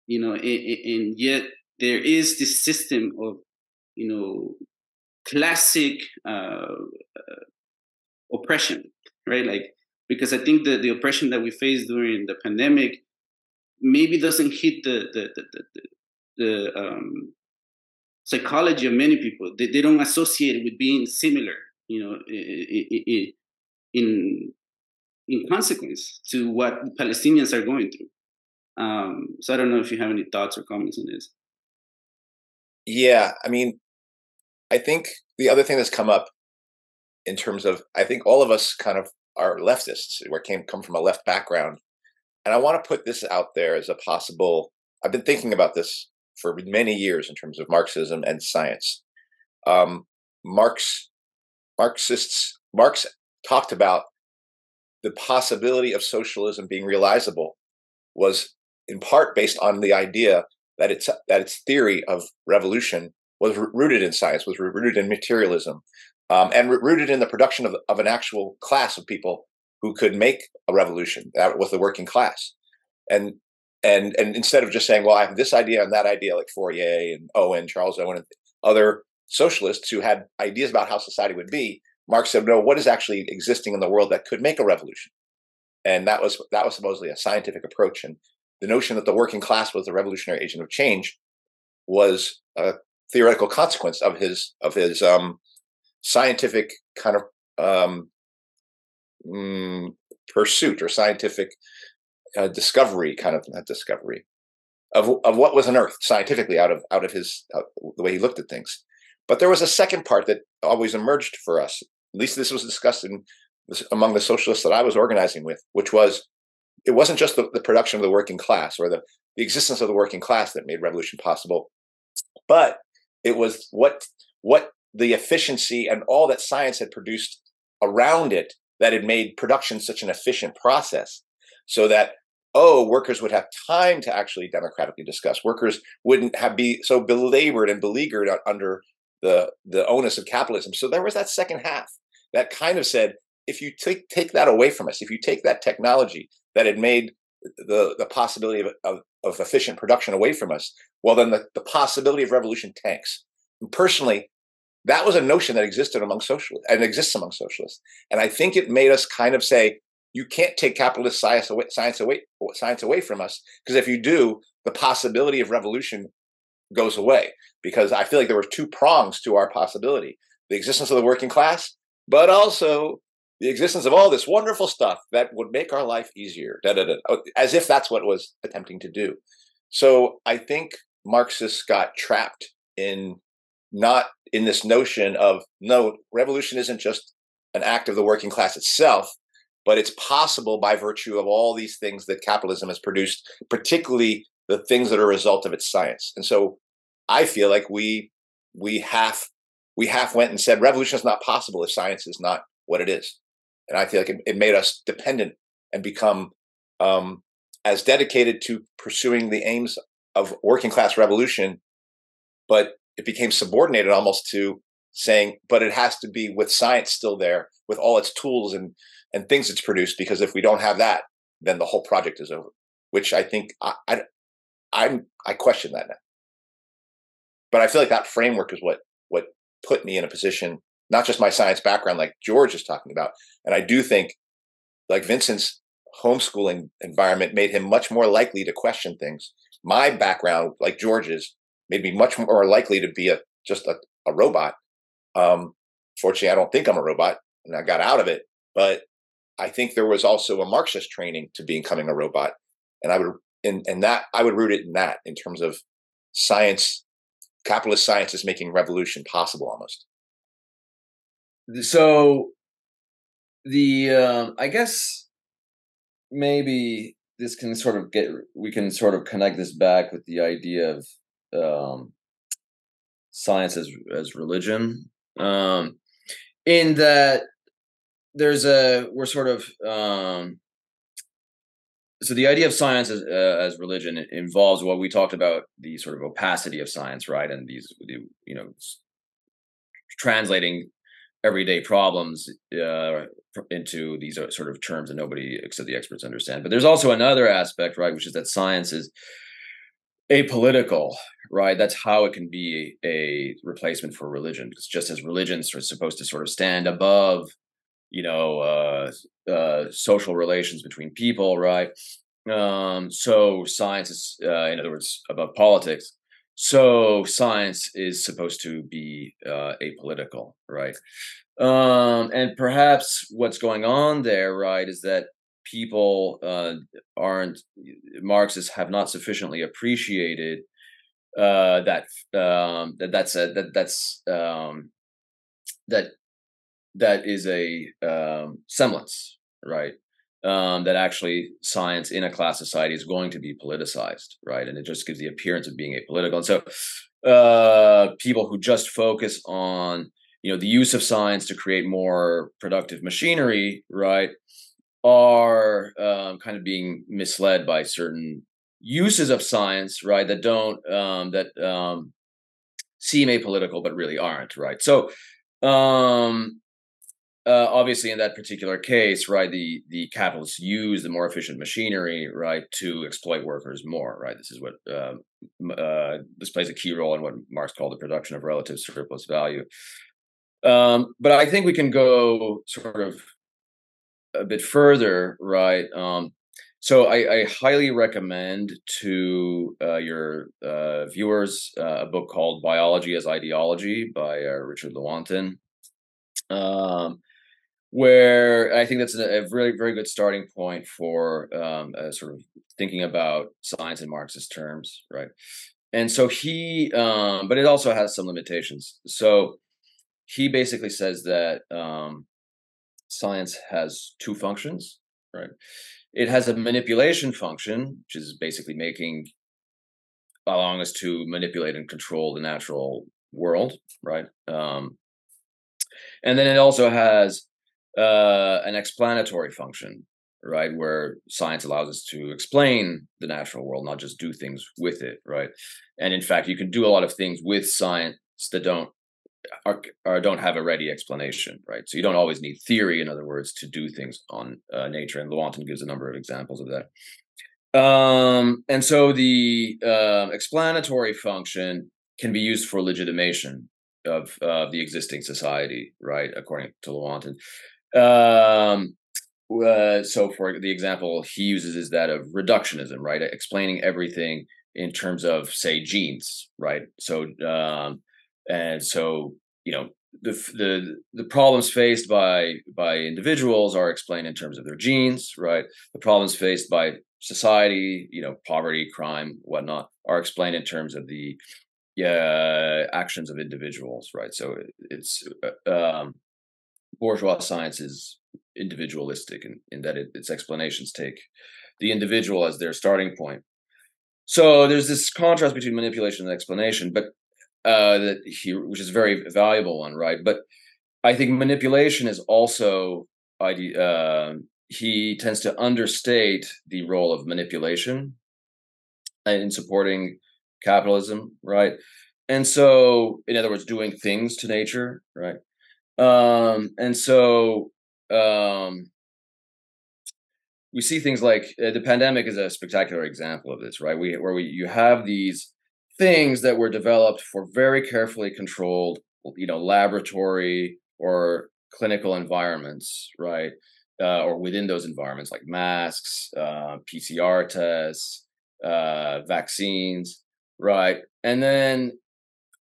you know and, and yet there is this system of you know classic uh, uh, oppression right? Like because i think that the oppression that we faced during the pandemic maybe doesn't hit the the the, the, the um, psychology of many people. They, they don't associate it with being similar you know in in consequence to what palestinians are going through. Um, so i don't know if you have any thoughts or comments on this. Yeah i mean i think the other thing that's come up in terms of i think all of us kind of are leftists we came come from a left background. And i want to put this out there as a possible i've been thinking about this for many years in terms of marxism and science. Um, marx marxists marx talked about the possibility of socialism being realizable was in part based on the idea that its that its theory of revolution was rooted in science, was rooted in materialism, um, and rooted in the production of, of an actual class of people who could make a revolution. That was the working class, and and and instead of just saying, "Well, I have this idea and that idea," like Fourier and Owen, Charles Owen, and other socialists who had ideas about how society would be, Marx said, "No, what is actually existing in the world that could make a revolution?" And that was that was supposedly a scientific approach. And the notion that the working class was the revolutionary agent of change was a theoretical consequence of his of his um, scientific kind of um, mm, pursuit or scientific uh, discovery, kind of not discovery of of what was unearthed scientifically out of out of his uh, the way he looked at things. But there was a second part that always emerged for us. At least this was discussed in, among the socialists that I was organizing with, which was it wasn't just the, the production of the working class or the, the existence of the working class that made revolution possible, but it was what what the efficiency and all that science had produced around it that had made production such an efficient process so that oh workers would have time to actually democratically discuss. Workers wouldn't have be so belabored and beleaguered under the the onus of capitalism so there was that second half that kind of said if you take take that away from us if you take that technology that had made the the possibility of, of, of efficient production away from us well then the, the possibility of revolution tanks and personally that was a notion that existed among socialists and exists among socialists. And I think it made us kind of say, you can't take capitalist science away, science away, science away from us, because if you do, the possibility of revolution goes away. Because I feel like there were two prongs to our possibility: the existence of the working class, but also the existence of all this wonderful stuff that would make our life easier. Da, da, da, as if that's what was attempting to do. So I think Marxists got trapped in not in this notion of no, revolution isn't just an act of the working class itself, but it's possible by virtue of all these things that capitalism has produced, particularly the things that are a result of its science. And so I feel like we we half we half went and said revolution is not possible if science is not what it is. And I feel like it, it made us dependent and become um, as dedicated to pursuing the aims of working class revolution, but it became subordinated almost to saying, but it has to be with science still there, with all its tools and and things it's produced, because if we don't have that, then the whole project is over. Which I think I, I I'm I question that now. But I feel like that framework is what what put me in a position, not just my science background, like George is talking about. And I do think, like Vincent's homeschooling environment made him much more likely to question things. My background, like George's, made me much more likely to be a just a, a robot. Um, fortunately, I don't think I'm a robot, and I got out of it. But I think there was also a Marxist training to becoming a robot, and I would and and that I would root it in that in terms of science, capitalist science is making revolution possible almost. So the um, I guess maybe this can sort of get we can sort of connect this back with the idea of um, science as as religion um, in that there's a we're sort of um, so the idea of science as, uh, as religion involves what we talked about the sort of opacity of science right and these the, you know translating everyday problems uh, into these uh, sort of terms that nobody except the experts understand. But there's also another aspect, right, which is that science is apolitical, right? That's how it can be a replacement for religion. It's just as religions are supposed to sort of stand above, you know, uh, uh, social relations between people, right? Um, so science is, uh, in other words, above politics. So science is supposed to be uh, apolitical, right? Um, and perhaps what's going on there, right, is that people uh, aren't Marxists have not sufficiently appreciated uh, that um, that that's a, that that's um, that that is a um, semblance, right? Um, that actually science in a class society is going to be politicized, right? And it just gives the appearance of being apolitical. And so, uh, people who just focus on you know the use of science to create more productive machinery right are um, kind of being misled by certain uses of science right that don't um, that um, seem apolitical but really aren't right so um, uh, obviously in that particular case right the the capitalists use the more efficient machinery right to exploit workers more right? This is what uh, uh, this plays a key role in what marx called the production of relative surplus value. Um, but I think we can go sort of a bit further, right? Um, so I, I, highly recommend to uh, your uh, viewers uh, a book called Biology as Ideology by uh, Richard Lewontin, um, where I think that's a, a very, very good starting point for um, sort of thinking about science in Marxist terms, right? And so he, um, but it also has some limitations. So he basically says that um, science has two functions, right? It has a manipulation function, which is basically making, allowing us to manipulate and control the natural world, right? Um, and then it also has uh, an explanatory function, right? Where science allows us to explain the natural world, not just do things with it, right? And in fact, you can do a lot of things with science that don't are, are, don't have a ready explanation, right? So you don't always need theory, in other words, to do things on uh, nature. And Lewontin gives a number of examples of that. Um, and so the uh, explanatory function can be used for legitimation of uh, the existing society, right? According to Lewontin. Um, uh, so, for the example he uses is that of reductionism, right? Explaining everything in terms of, say, genes, right? So, um, and so you know the the the problems faced by by individuals are explained in terms of their genes right the problems faced by society you know poverty crime whatnot are explained in terms of the yeah actions of individuals right so it's uh, um, bourgeois science is individualistic in, in that it, its explanations take the individual as their starting point so there's this contrast between manipulation and explanation, but uh, that he, which is a very valuable one, right? But I think manipulation is also uh, he tends to understate the role of manipulation in supporting capitalism, right? And so, in other words, doing things to nature, right? Um, and so, um, we see things like uh, the pandemic is a spectacular example of this, right? We where we you have these things that were developed for very carefully controlled, you know, laboratory or clinical environments, right? Uh, or within those environments, like masks, uh, PCR tests, uh, vaccines, right? And then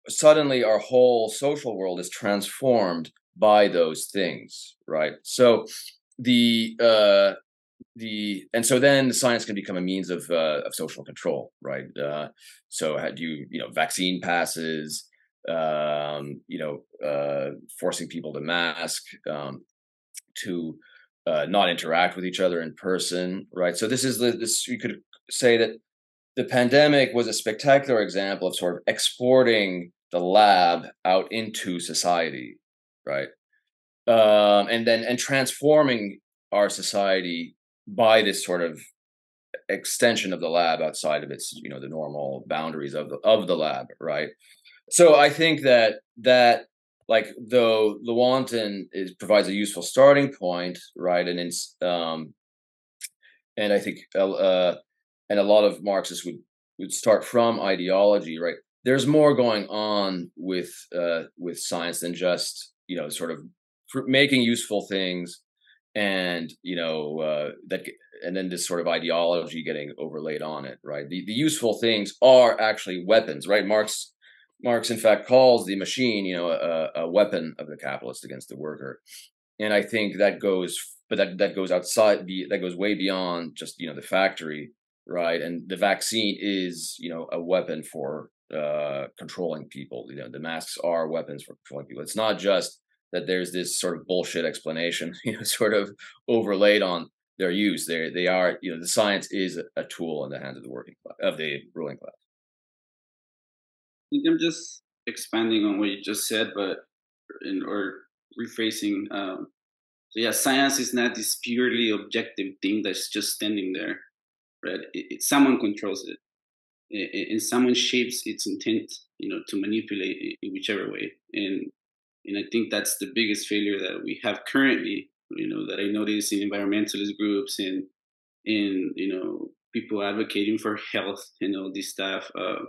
suddenly our whole social world is transformed by those things, right? So the uh, the and so then the science can become a means of uh, of social control, right? Uh, so had you you know vaccine passes, um, you know uh, forcing people to mask, um, to uh, not interact with each other in person, right? So this is the this you could say that the pandemic was a spectacular example of sort of exporting the lab out into society, right? Um, and then and transforming our society by this sort of extension of the lab outside of its you know the normal boundaries of the of the lab right so i think that that like though lewontin is provides a useful starting point right and it's um and i think uh and a lot of marxists would would start from ideology right there's more going on with uh with science than just you know sort of making useful things and you know uh, that and then this sort of ideology getting overlaid on it right? The, the useful things are actually weapons right? Marx marx in fact calls the machine you know a, a weapon of the capitalist against the worker. And i think that goes but that that goes outside the that goes way beyond just you know the factory right? And the vaccine is you know a weapon for uh controlling people. You know the masks are weapons for controlling people. It's not just that there's this sort of bullshit explanation, you know, sort of overlaid on their use. They they are, you know, the science is a tool in the hands of the working class, of the ruling class. I think I'm just expanding on what you just said, but in or rephrasing. Um, so yeah, science is not this purely objective thing that's just standing there, right? It, it, someone controls it, and someone shapes its intent, you know, to manipulate in whichever way. And and I think that's the biggest failure that we have currently. You know that I notice in environmentalist groups and in you know people advocating for health and all this stuff uh,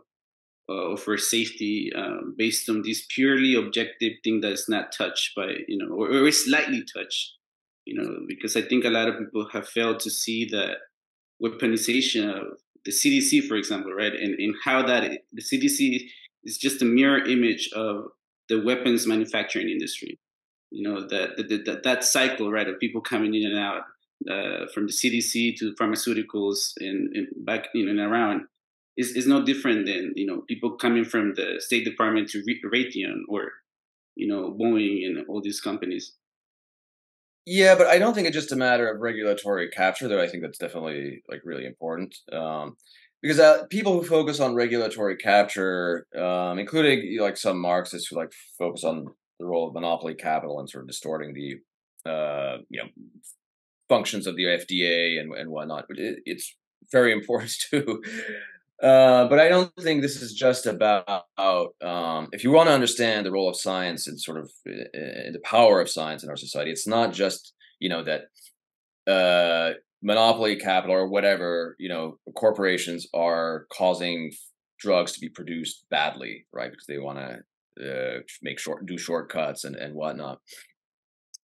uh, for safety um, based on this purely objective thing that's not touched by you know or, or is slightly touched. You know because I think a lot of people have failed to see that weaponization of the CDC, for example, right, and, and how that the CDC is just a mirror image of the weapons manufacturing industry. You know that that, that cycle, right, of people coming in and out uh, from the CDC to pharmaceuticals and, and back in and around is, is no different than you know people coming from the State Department to Raytheon or you know Boeing and all these companies. Yeah, but I don't think it's just a matter of regulatory capture, though. I think that's definitely like really important. Um, because uh, people who focus on regulatory capture, um, including you know, like some Marxists who like focus on the role of monopoly capital and sort of distorting the uh, you know functions of the FDA and and whatnot, it, it's very important too. Uh, but I don't think this is just about um, if you want to understand the role of science and sort of uh, uh, the power of science in our society. It's not just you know that uh, monopoly capital or whatever, you know, corporations are causing drugs to be produced badly, right? Because they want to uh, make short, do shortcuts and and whatnot.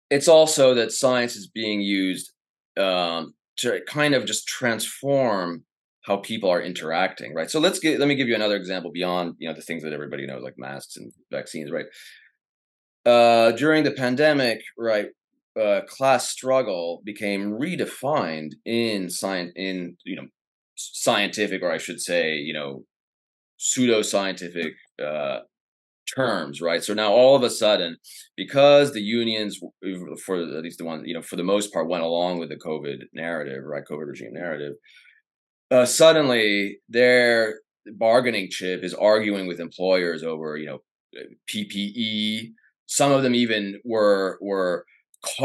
It's also that science is being used um, to kind of just transform how people are interacting, right? So let's get let me give you another example beyond you know the things that everybody knows like masks and vaccines, right? Uh, during the pandemic, right, uh, class struggle became redefined in science in you know scientific or i should say you know pseudo scientific uh, terms right so now all of a sudden because the unions for at least the one you know for the most part went along with the covid narrative right covid regime narrative uh, suddenly their bargaining chip is arguing with employers over you know PPE. Some of them even were were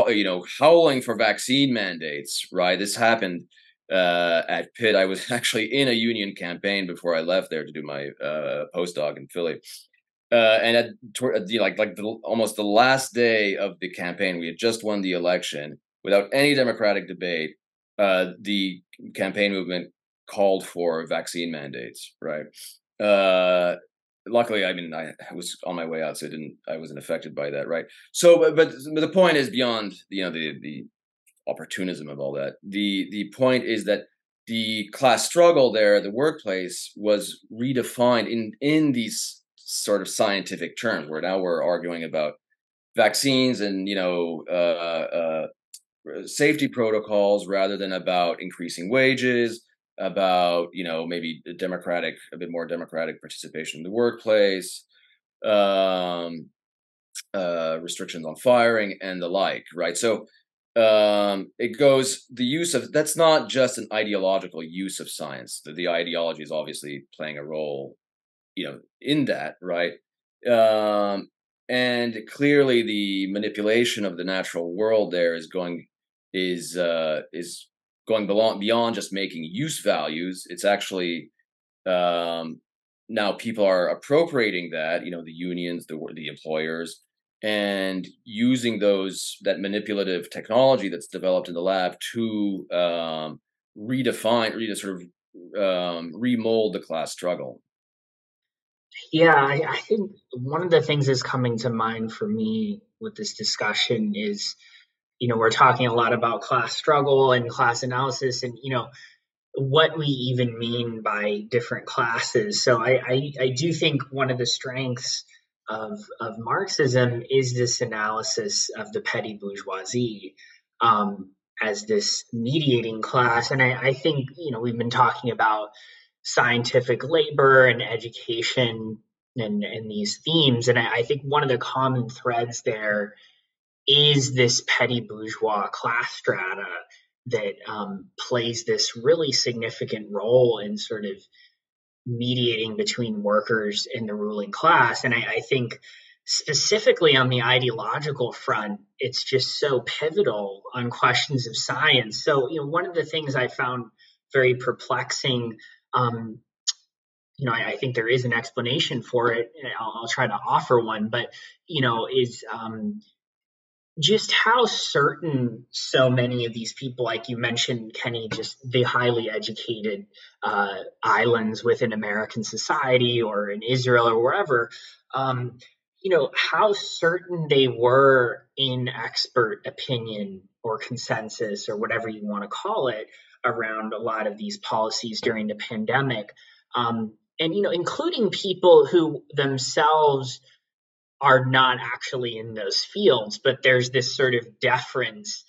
you know howling for vaccine mandates. Right, this happened uh, at Pitt. I was actually in a union campaign before I left there to do my uh, postdoc in Philly. Uh, and at you know, like like the, almost the last day of the campaign, we had just won the election without any democratic debate. Uh, the campaign movement called for vaccine mandates, right? Uh, luckily, I mean, I was on my way out, so I didn't, I wasn't affected by that, right? So, but, but, the point is beyond, you know, the the opportunism of all that. The the point is that the class struggle there, the workplace, was redefined in in these sort of scientific terms, where now we're arguing about vaccines and you know uh, uh, safety protocols rather than about increasing wages about you know maybe democratic a bit more democratic participation in the workplace um, uh, restrictions on firing and the like right? So um, it goes the use of that's not just an ideological use of science. The, the ideology is obviously playing a role you know in that right? Um, and clearly the manipulation of the natural world there is going is uh, is going beyond just making use values. It's actually um, now people are appropriating that. You know, the unions, the the employers, and using those that manipulative technology that's developed in the lab to um, redefine, re sort of um, remold the class struggle. Yeah, I, I think one of the things that's coming to mind for me with this discussion is you know, we're talking a lot about class struggle and class analysis and, you know, what we even mean by different classes. So I, I, I do think one of the strengths of, of Marxism is this analysis of the petty bourgeoisie um, as this mediating class. And I, I think, you know, we've been talking about scientific labor and education and, and these themes. And I, I think one of the common threads there is this petty bourgeois class strata that um, plays this really significant role in sort of mediating between workers and the ruling class. And I, I think specifically on the ideological front, it's just so pivotal on questions of science. So, you know, one of the things I found very perplexing um, you know, I, I, think there is an explanation for it. I'll, I'll, try to offer one, but you know, is um, just how certain so many of these people, like you mentioned, Kenny, just the highly educated uh, islands within American society or in Israel or wherever, um, you know, how certain they were in expert opinion or consensus or whatever you want to call it around a lot of these policies during the pandemic. Um, and, you know, including people who themselves are not actually in those fields, but there's this sort of deference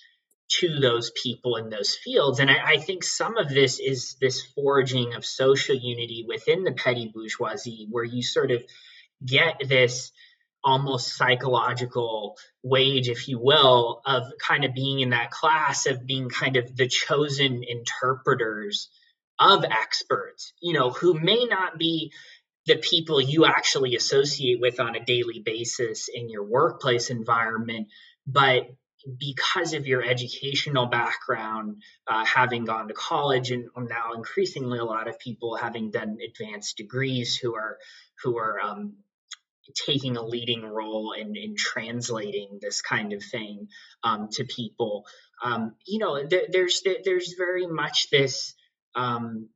to those people in those fields. And I, I, think some of this is this forging of social unity within the petty bourgeoisie, where you sort of get this almost psychological wage, if you will, of kind of being in that class of being kind of the chosen interpreters of experts, you know, who may not be the people you actually associate with on a daily basis in your workplace environment, but because of your educational background, uh, having gone to college, and now increasingly a lot of people having done advanced degrees who are who are um, taking a leading role in, in translating this kind of thing um, to people. Um, you know, there, there's there's very much this um,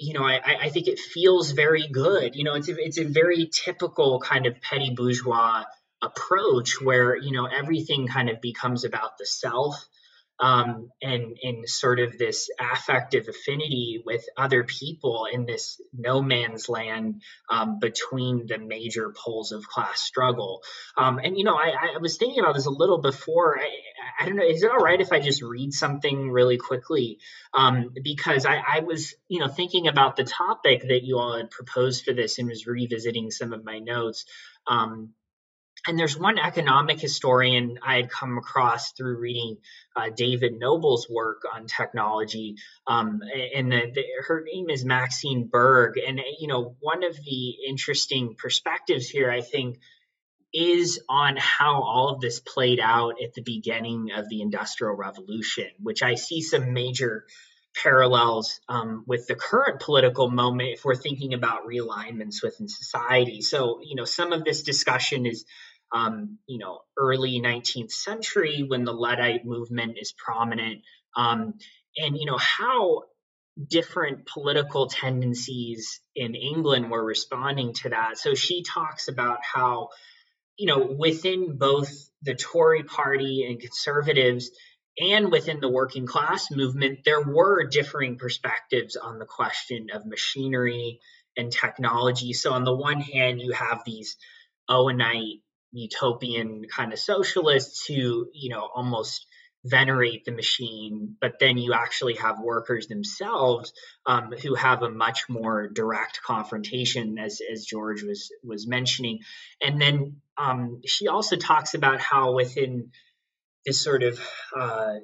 you know, I, I think it feels very good. You know, it's a, it's a very typical kind of petty bourgeois approach where you know everything kind of becomes about the self um, and and sort of this affective affinity with other people in this no man's land um, between the major poles of class struggle. Um, and you know, I, I, was thinking about this a little before. I, I, don't know. Is it all right if I just read something really quickly? Um, because I, I was you know thinking about the topic that you all had proposed for this and was revisiting some of my notes. Um, and there's one economic historian I had come across through reading uh, David Noble's work on technology, um, and the, the, her name is Maxine Berg. And you know, one of the interesting perspectives here, I think, is on how all of this played out at the beginning of the Industrial Revolution, which I see some major parallels um, with the current political moment if we're thinking about realignments within society. So, you know, some of this discussion is, um, you know, early 19th century when the Luddite movement is prominent, um, and you know how different political tendencies in England were responding to that. So she talks about how, you know, within both the Tory party and conservatives and within the working class movement, there were differing perspectives on the question of machinery and technology. So, on the one hand, you have these Owenite utopian kind of socialists who, you know, almost venerate the machine, but then you actually have workers themselves um, who have a much more direct confrontation, as as George was was mentioning. And then um, she also talks about how within this sort of uh,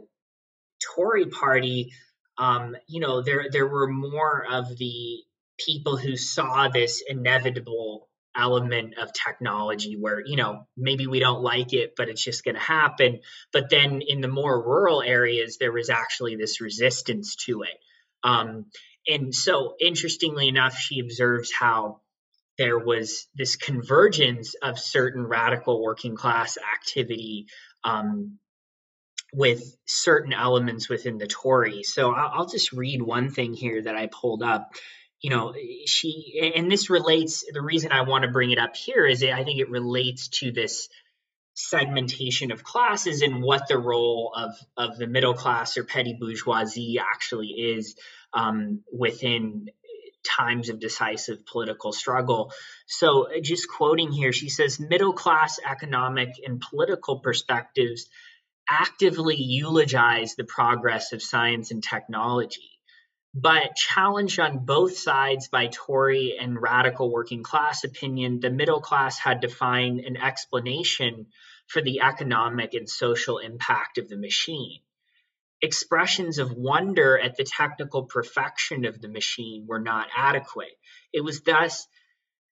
Tory party, um, you know, there there were more of the people who saw this inevitable element of technology where you know maybe we don't like it but it's just going to happen but then in the more rural areas there was actually this resistance to it um, and so interestingly enough she observes how there was this convergence of certain radical working class activity um, with certain elements within the Tory. So I'll, I'll just read one thing here that I pulled up. You know, she, and this relates, the reason I want to bring it up here is I think it relates to this segmentation of classes and what the role of, of the middle class or petty bourgeoisie actually is um, within times of decisive political struggle. So, just quoting here, she says middle class economic and political perspectives actively eulogize the progress of science and technology. But challenged on both sides by Tory and radical working class opinion, the middle class had to find an explanation for the economic and social impact of the machine. Expressions of wonder at the technical perfection of the machine were not adequate. It was thus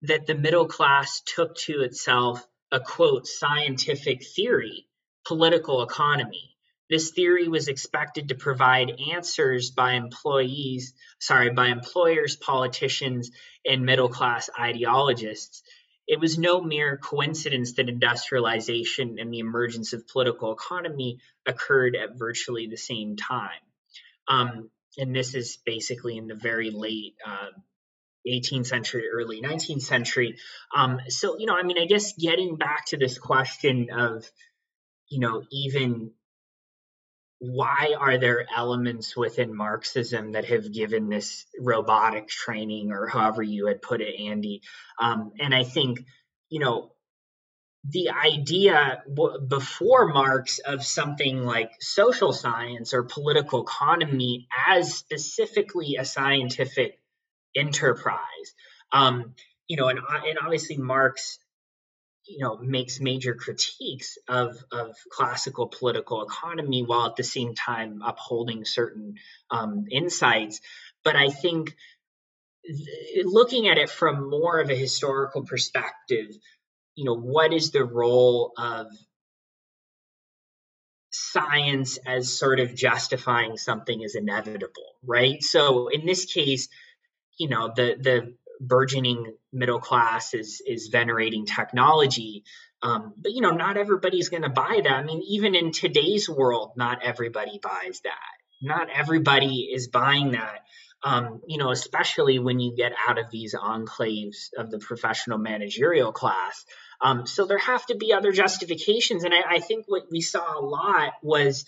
that the middle class took to itself a quote scientific theory political economy. This theory was expected to provide answers by employees, sorry, by employers, politicians, and middle class ideologists. It was no mere coincidence that industrialization and the emergence of political economy occurred at virtually the same time. Um, and this is basically in the very late uh, 18th century, early 19th century. Um, so, you know, I mean, I guess getting back to this question of you know, even why are there elements within Marxism that have given this robotic training, or however you had put it, Andy? Um, and I think, you know, the idea before Marx of something like social science or political economy as specifically a scientific enterprise. Um, you know, and, and obviously Marx you know makes major critiques of of classical political economy while at the same time upholding certain um, insights. But i think th- looking at it from more of a historical perspective you know what is the role of science as sort of justifying something as inevitable right? So in this case you know the the burgeoning middle class is is venerating technology. Um, but you know, not everybody's going to buy that. I mean, even in today's world, not everybody buys that. Not everybody is buying that. Um, you know, especially when you get out of these enclaves of the professional managerial class. Um, so there have to be other justifications, and I, I think what we saw a lot was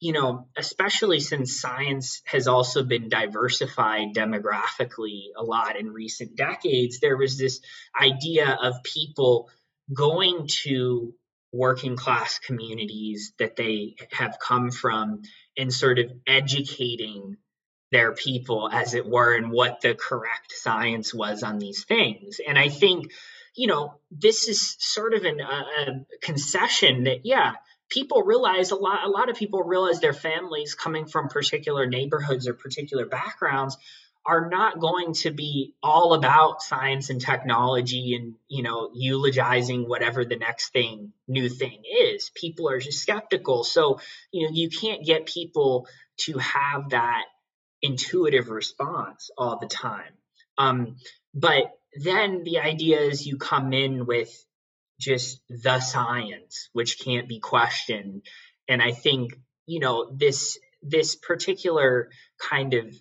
you know, especially since science has also been diversified demographically a lot in recent decades, there was this idea of people going to working class communities that they have come from and sort of educating their people, as it were, and what the correct science was on these things. And I think you know, this is sort of an, a concession that, yeah, people realize a lot a lot of people realize their families coming from particular neighborhoods or particular backgrounds are not going to be all about science and technology and you know eulogizing whatever the next thing new thing is. People are just skeptical. So you know you can't get people to have that intuitive response all the time. Um, but then the idea is you come in with just the science which can't be questioned. And i think you know this this particular kind of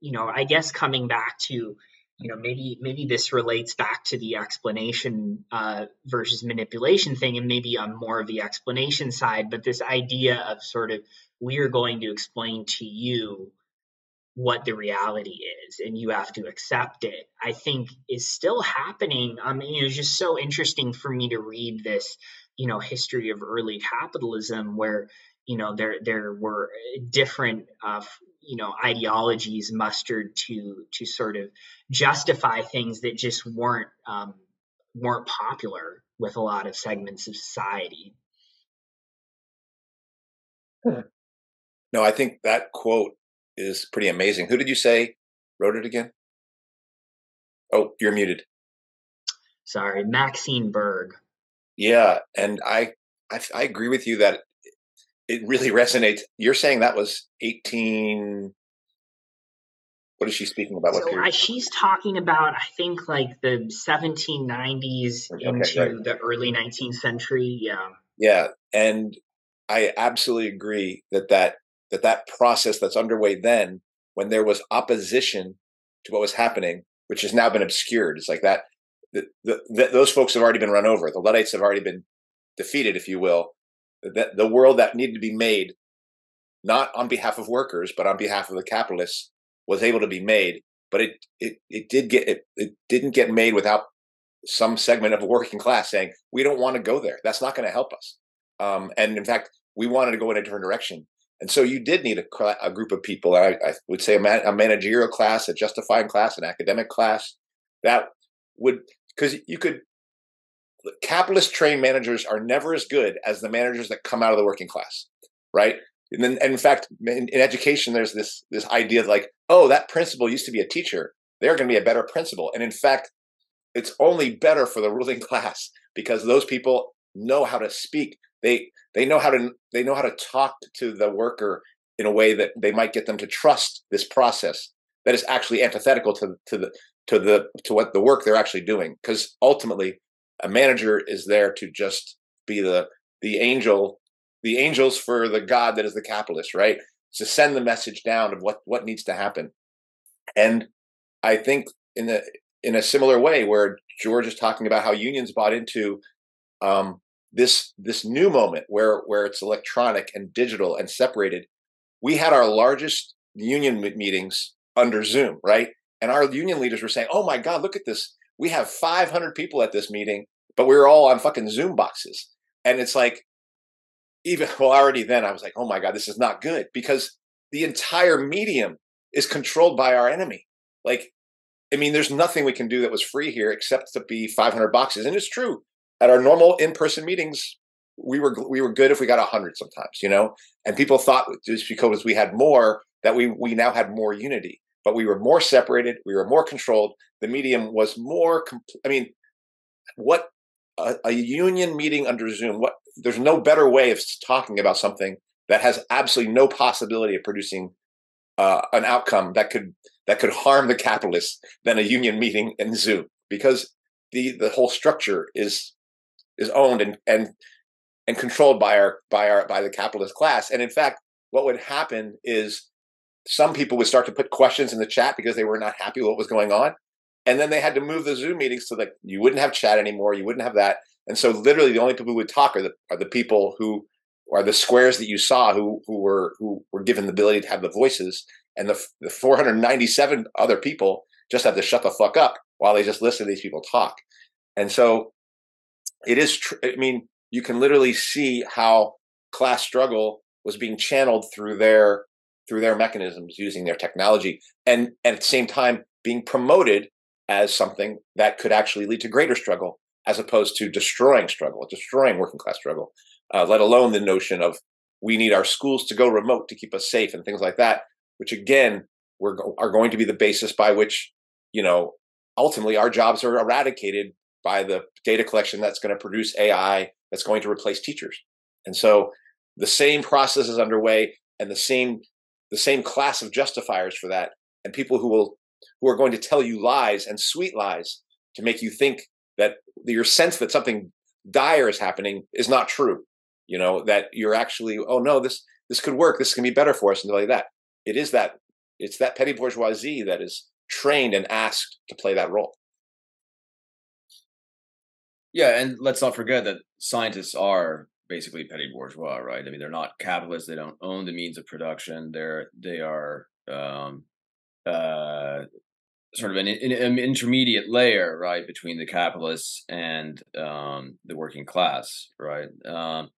you know i guess coming back to you know maybe maybe this relates back to the explanation uh, versus manipulation thing and maybe on more of the explanation side but this idea of sort of we're going to explain to you what the reality is and you have to accept it i think is still happening. I mean it was just so interesting for me to read this you know history of early capitalism where you know there there were different uh, you know ideologies mustered to to sort of justify things that just weren't um, weren't popular with a lot of segments of society. No i think that quote is pretty amazing. Who did you say wrote it again? Oh, you're muted. Sorry, Maxine Berg. Yeah, and I, I, I agree with you that it really resonates. You're saying that was 18 what is she speaking about? So I, she's talking about, I think, like the 1790s mm, okay, into right. the early 19th century. Yeah. Yeah, and I absolutely agree that that that that process that's underway then when there was opposition to what was happening which has now been obscured it's like that the, the, the, those folks have already been run over the luddites have already been defeated if you will the, the world that needed to be made not on behalf of workers but on behalf of the capitalists was able to be made but it it, it did get it, it didn't get made without some segment of a working class saying we don't want to go there that's not going to help us. Um, and in fact we wanted to go in a different direction and so you did need a, a group of people. I, I would say a, man, a, managerial class, a justifying class, an academic class that would, because you could, capitalist trained managers are never as good as the managers that come out of the working class, right? And then, and in fact, in, in education, there's this this idea of like, oh, that principal used to be a teacher; they're going to be a better principal. And in fact, it's only better for the ruling class because those people know how to speak they they know how to they know how to talk to the worker in a way that they might get them to trust this process that is actually antithetical to to the to the to what the work they're actually doing because ultimately a manager is there to just be the the angel the angels for the god that is the capitalist right? To send the message down of what what needs to happen. And i think in a in a similar way where george is talking about how unions bought into um, this this new moment where where it's electronic and digital and separated we had our largest union meetings under zoom right? And our union leaders were saying oh my god look at this. We have 500 people at this meeting but we were all on fucking zoom boxes. And it's like even well already then i was like oh my god this is not good because the entire medium is controlled by our enemy. Like i mean there's nothing we can do that was free here except to be 500 boxes and it's true at our normal in-person meetings we were we were good if we got 100 sometimes you know? And people thought just because we had more that we we now had more unity. But we were more separated we were more controlled the medium was more compl- i mean what a, a, union meeting under zoom what there's no better way of talking about something that has absolutely no possibility of producing uh, an outcome that could that could harm the capitalists than a union meeting in zoom. Because the the whole structure is is owned and and and controlled by our by our by the capitalist class. And in fact, what would happen is some people would start to put questions in the chat because they were not happy with what was going on. And then they had to move the Zoom meetings so that you wouldn't have chat anymore, you wouldn't have that. And so literally the only people who would talk are the are the people who are the squares that you saw who who were who were given the ability to have the voices and the, the 497 other people just have to shut the fuck up while they just listen to these people talk. And so it is tr- i mean you can literally see how class struggle was being channeled through their through their mechanisms using their technology and, and at the same time being promoted as something that could actually lead to greater struggle as opposed to destroying struggle, destroying working class struggle, uh, let alone the notion of we need our schools to go remote to keep us safe and things like that, which again were, are going to be the basis by which, you know, ultimately our jobs are eradicated by the data collection that's going to produce AI that's going to replace teachers. And so the same process is underway and the same the same class of justifiers for that and people who will who are going to tell you lies and sweet lies to make you think that your sense that something dire is happening is not true. You know that you're actually oh no this this could work. This can be better for us and like that. It is that it's that petty bourgeoisie that is trained and asked to play that role yeah and let's not forget that scientists are basically petty bourgeois right i mean they're not capitalists they don't own the means of production they're they are um uh sort of an, an, intermediate layer, right, between the capitalists and um, the working class, right? Um,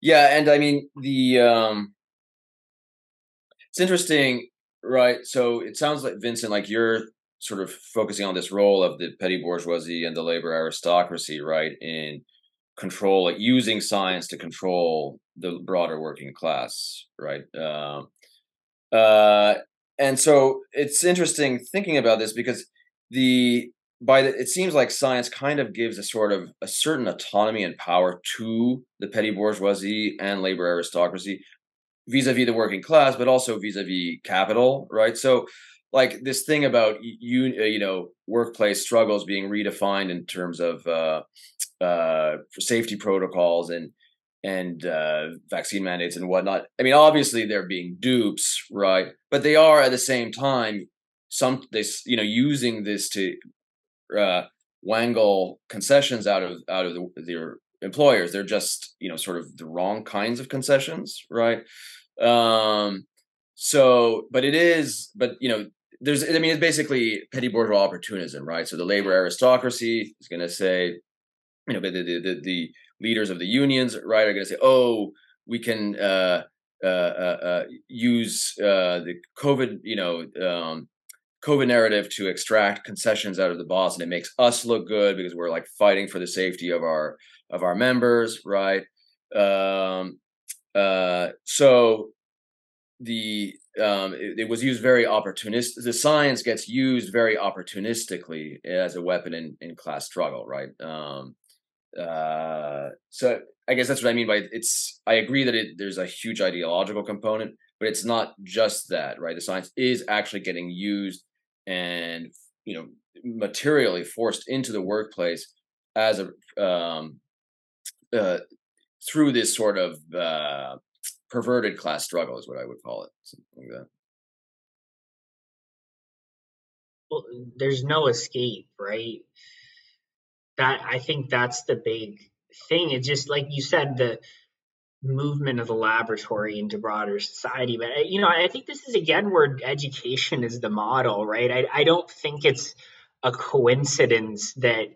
yeah, and I mean the um, it's interesting, right? So it sounds like Vincent, like you're sort of focusing on this role of the petty bourgeoisie and the labor aristocracy, right, in control, like using science to control the broader working class, right? Um, uh, and so it's interesting thinking about this because the by the it seems like science kind of gives a sort of a certain autonomy and power to the petty bourgeoisie and labor aristocracy vis-a-vis the working class but also vis-a-vis capital right so like this thing about you uh, you know workplace struggles being redefined in terms of uh, uh, safety protocols and and uh, vaccine mandates and whatnot. I mean, obviously they're being dupes, right? But they are at the same time some this you know using this to uh, wangle concessions out of out of the, their employers. They're just you know sort of the wrong kinds of concessions, right? Um, so, but it is, but you know. There's, I mean, it's basically petty bourgeois opportunism, right? So the labor aristocracy is going to say, you know, the, the, the, leaders of the unions, right, are going to say, "Oh, we can uh, uh, uh, uh use uh, the COVID, you know, um, COVID narrative to extract concessions out of the boss, and it makes us look good because we're like fighting for the safety of our of our members, right? Um, uh, so the um, it, it, was used very opportunistic. The science gets used very opportunistically as a weapon in, in class struggle, right? Um, uh, so I guess that's what I mean by it's. I agree that it, there's a huge ideological component, but it's not just that, right? The science is actually getting used and you know materially forced into the workplace as a um, uh, through this sort of uh, perverted class struggle is what I would call it, something like that. Well, there's no escape, right? that I think that's the big thing. It's just like you said, the movement of the laboratory into broader society. But uh, you know, I think this is again where education is the model, right? I, I don't think it's a coincidence that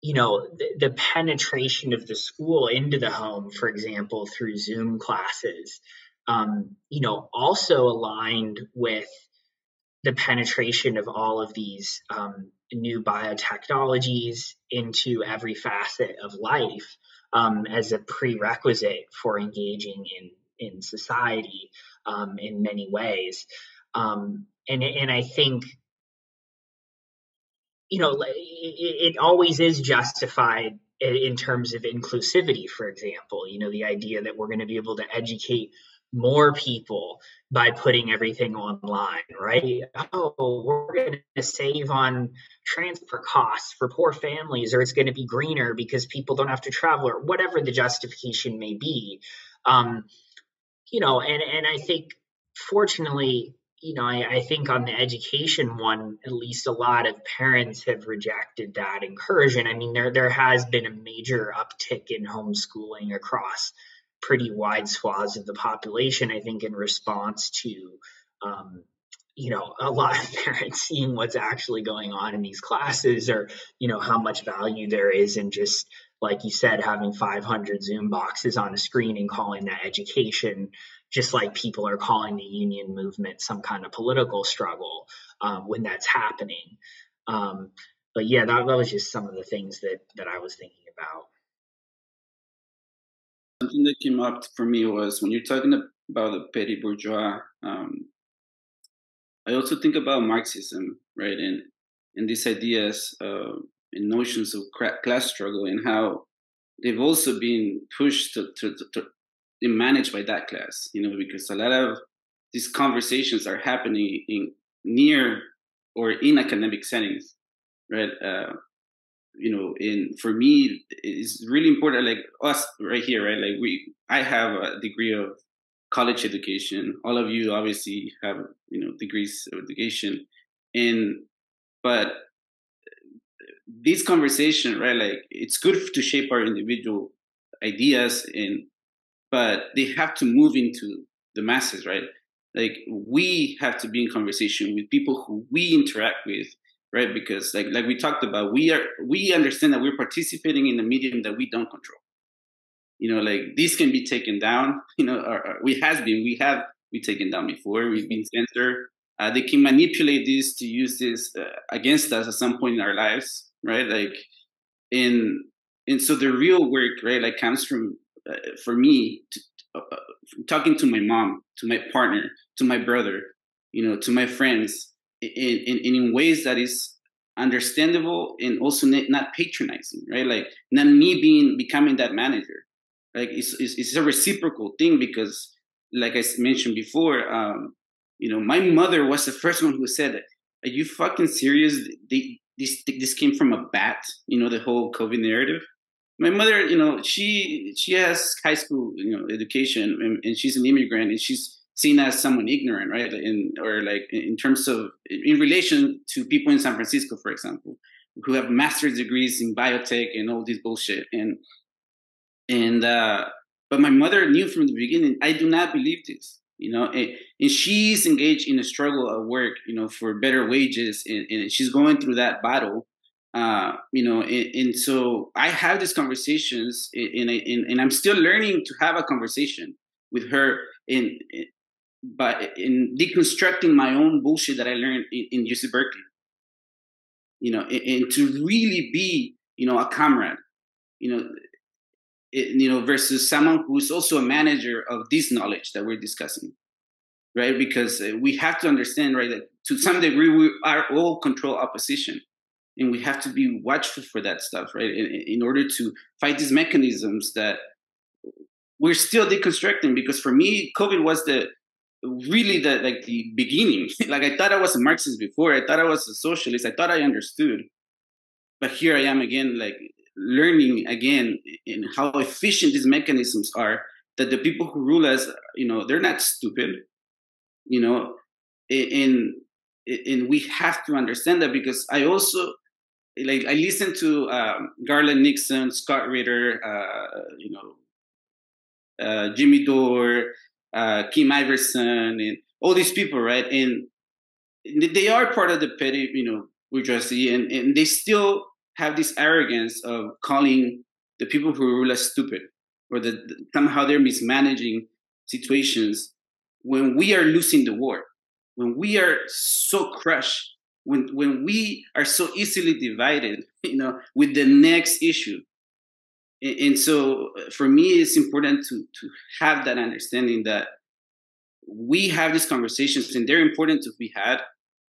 you know the, the penetration of the school into the home, for example, through Zoom classes, um, you know, also aligned with the penetration of all of these um, new biotechnologies into every facet of life um, as a prerequisite for engaging in in society um, in many ways. Um, and and I think you know it, it always is justified in terms of inclusivity. For example, you know the idea that we're going to be able to educate more people by putting everything online, right? Oh, we're going to save on transfer costs for poor families, or it's going to be greener because people don't have to travel, or whatever the justification may be. Um, you know, and and I think fortunately, you know, I, I think on the education one, at least a lot of parents have rejected that incursion. I mean, there there has been a major uptick in homeschooling across pretty wide swaths of the population, I think, in response to, um, you know, a lot of parents seeing what's actually going on in these classes or, you know, how much value there is in just, like you said, having 500 Zoom boxes on a screen and calling that education, just like people are calling the union movement some kind of political struggle um, when that's happening. Um, but yeah, that, that was just some of the things that that I was thinking about. Something that came up for me was when you're talking about the petty bourgeois. Um, I also think about Marxism, right, and and these ideas uh, and notions of class struggle and how they've also been pushed to, to, to, to managed by that class, you know, because a lot of these conversations are happening in near or in academic settings, right? Uh, you know, in for me, it's really important. Like us right here, right? Like we, I have a degree of college education. All of you obviously have, you know, degrees of education, and but this conversation, right? Like it's good to shape our individual ideas and but they have to move into the masses, right? Like we have to be in conversation with people who we interact with, right? Because like like we talked about, we are we understand that we're participating in a medium that we don't control. You know, like this can be taken down. You know, or, or we has been, we have we taken down before. We've been censored. Uh, they can manipulate this to use this uh, against us at some point in our lives, right? Like, in and so the real work, right, like comes from uh, for me, to, uh, uh, talking to my mom, to my partner, to my brother, you know, to my friends, in in, in ways that is understandable and also not patronizing, right? Like not me being becoming that manager. Like it's it's, it's a reciprocal thing because, like I mentioned before, um, you know, my mother was the first one who said, "Are you fucking serious? They, this this came from a bat." You know, the whole COVID narrative my mother, you know, she she has high school, you know, education, and, and she's an immigrant, and she's seen as someone ignorant, right? In or like in terms of in relation to people in San Francisco, for example, who have master's degrees in biotech and all this bullshit, and and uh, but my mother knew from the beginning. I do not believe this, you know, and, and she's engaged in a struggle at work, you know, for better wages, and, and she's going through that battle uh, you know, and, and, so I have these conversations, and, and, and I'm still learning to have a conversation with her in, in but in deconstructing my own bullshit that I learned in, in UC Berkeley. You know, and, and, to really be, you know, a comrade. You know, it, you know, versus someone who's also a manager of this knowledge that we're discussing, right? Because uh, we have to understand, right, that to some degree we are all control opposition and we have to be watchful for that stuff right? In, in order to fight these mechanisms that we're still deconstructing because for me covid was the really the like the beginning. Like i thought i was a marxist before i thought i was a socialist i thought i understood but here i am again like learning again in how efficient these mechanisms are that the people who rule us you know they're not stupid you know and and we have to understand that because i also like I listened to um, Garland Nixon, Scott Ritter, uh, you know, uh, Jimmy Dore, uh, Kim Iversen, and all these people, right? And they are part of the petty, you know, bourgeoisie, and, and they still have this arrogance of calling the people who rule us stupid, or that somehow they're mismanaging situations when we are losing the war, when we are so crushed when when we are so easily divided you know with the next issue. And, and so uh, for me it's important to to have that understanding that we have these conversations and they're important to be had.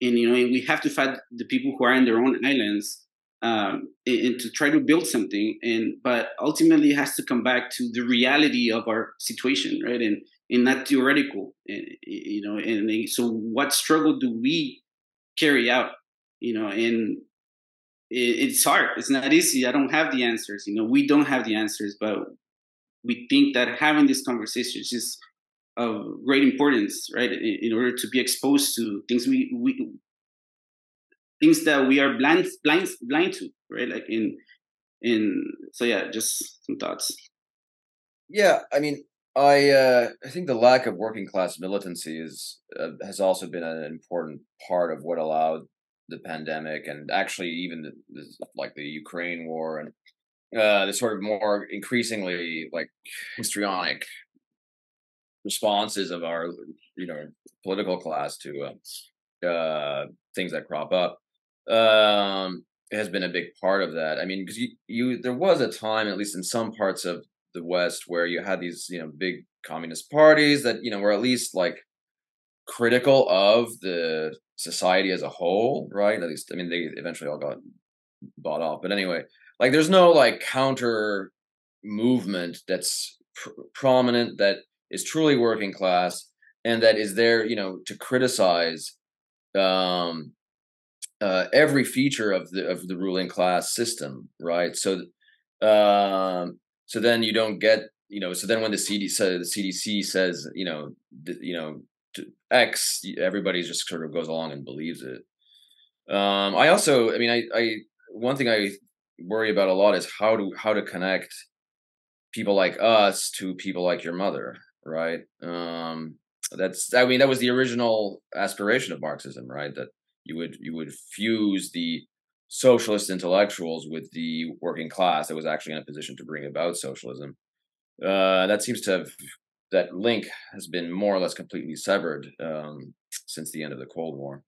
And you know and we have to fight the people who are in their own islands um, and, and, to try to build something. And but ultimately it has to come back to the reality of our situation right? And and not theoretical and you know and so what struggle do we carry out you know and it's hard. It's not easy. I don't have the answers. You know we don't have the answers but we think that having these conversations is of great importance right in, in order to be exposed to things we we things that we are blind blind blind to right? Like in in so yeah just some thoughts. Yeah i mean I uh, I think the lack of working class militancy is uh, has also been an important part of what allowed the pandemic and actually even the, the like the Ukraine war and uh, the sort of more increasingly like histrionic responses of our you know political class to uh, uh, things that crop up. Um, has been a big part of that. I mean, because you, you there was a time, at least in some parts of the West, where you had these you know big communist parties that you know were at least like critical of the society as a whole, right? At least, I mean, they eventually all got bought off, but anyway, like there's no like counter movement that's pr- prominent that is truly working class and that is there, you know, to criticize um uh, every feature of the of the ruling class system, right? So, um, so then you don't get, you know, so then when the the CDC says, you know, th- you know, X, everybody just sort of goes along and believes it. Um, I also, I mean, I, I one thing I worry about a lot is how to how to connect people like us to people like your mother, right? Um, that's, I mean, that was the original aspiration of Marxism, right? That you would you would fuse the socialist intellectuals with the working class that was actually in a position to bring about socialism. Uh, that seems to have that link has been more or less completely severed um, since the end of the Cold War.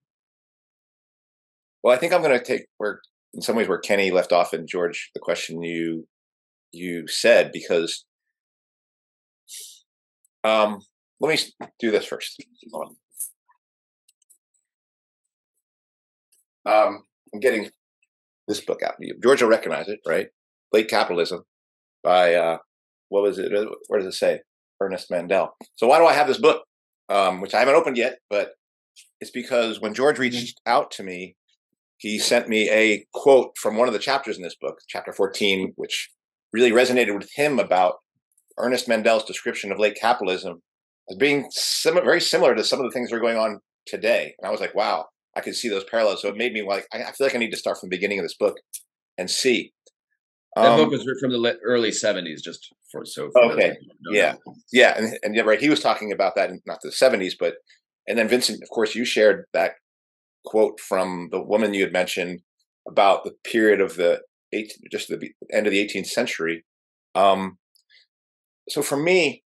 Well, I think I'm going to take where, in some ways, where Kenny left off, and George, the question you you said, because um, let me do this first. Um, I'm getting this book out. George will recognize it, right? Late Capitalism by uh, what was it? Where does it say? Ernest Mandel. So why do I have this book, um, which I haven't opened yet? But it's because when George reached out to me, he sent me a quote from one of the chapters in this book, chapter 14, which really resonated with him about Ernest Mandel's description of late capitalism as being sim- very similar to some of the things that are going on today. And I was like, wow, I could see those parallels. So it made me like, I, I feel like I need to start from the beginning of this book and see. That um, book was written from the early '70s, just for so. For okay, yeah, yeah, and, and yeah, right. He was talking about that in not the '70s, but and then Vincent, of course, you shared that quote from the woman you had mentioned about the period of the 18, just the end of the 18th century. Um, so for me,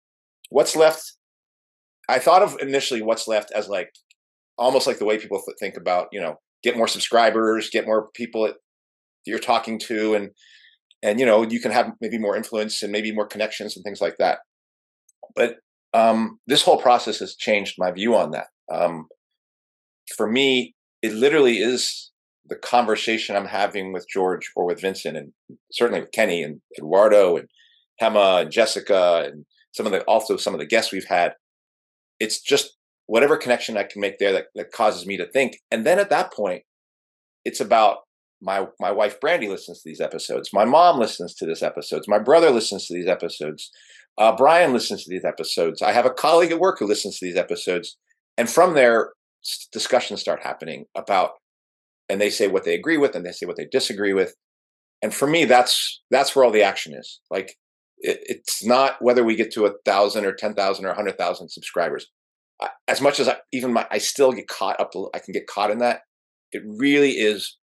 what's left? I thought of initially what's left as like almost like the way people think about you know get more subscribers, get more people that you're talking to, and and you know you can have maybe more influence and maybe more connections and things like that. But um, this whole process has changed my view on that. Um, for me, it literally is the conversation I'm having with George or with Vincent, and certainly with Kenny and Eduardo and Hema and Jessica and some of the also some of the guests we've had. It's just whatever connection I can make there that, that causes me to think. And then at that point, it's about my my wife Brandy listens to these episodes. My mom listens to these episodes. My brother listens to these episodes. Uh, Brian listens to these episodes. I have a colleague at work who listens to these episodes. And from there, discussions start happening about, and they say what they agree with, and they say what they disagree with. And for me, that's that's where all the action is. Like, it, it's not whether we get to a thousand or ten thousand or a hundred thousand subscribers. As much as I, even my, I still get caught up. I can get caught in that. It really is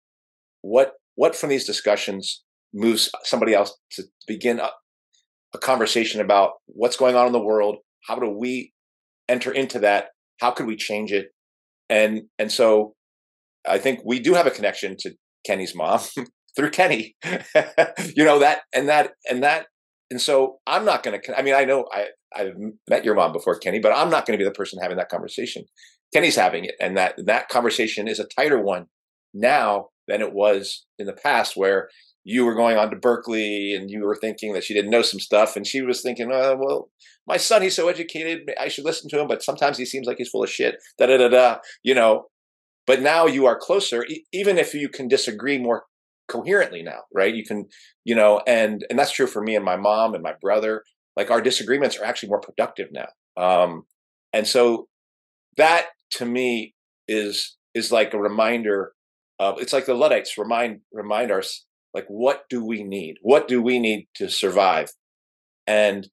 what what from these discussions moves somebody else to begin a, a conversation about what's going on in the world. How do we enter into that? How could we change it? and and so I think we do have a connection to Kenny's mom through Kenny. you know that and that and that and so I'm not going to. I mean, I know I I've met your mom before, Kenny, but I'm not going to be the person having that conversation. Kenny's having it, and that that conversation is a tighter one now than it was in the past, where you were going on to Berkeley and you were thinking that she didn't know some stuff, and she was thinking, oh, well, my son, he's so educated, I should listen to him, but sometimes he seems like he's full of shit. Da da da da. You know, but now you are closer, e- even if you can disagree more coherently now, right? You can, you know, and and that's true for me and my mom and my brother. Like our disagreements are actually more productive now, um, and so that to me is is like a reminder of it's like the Luddites remind remind us like, what do we need? What do we need to survive? And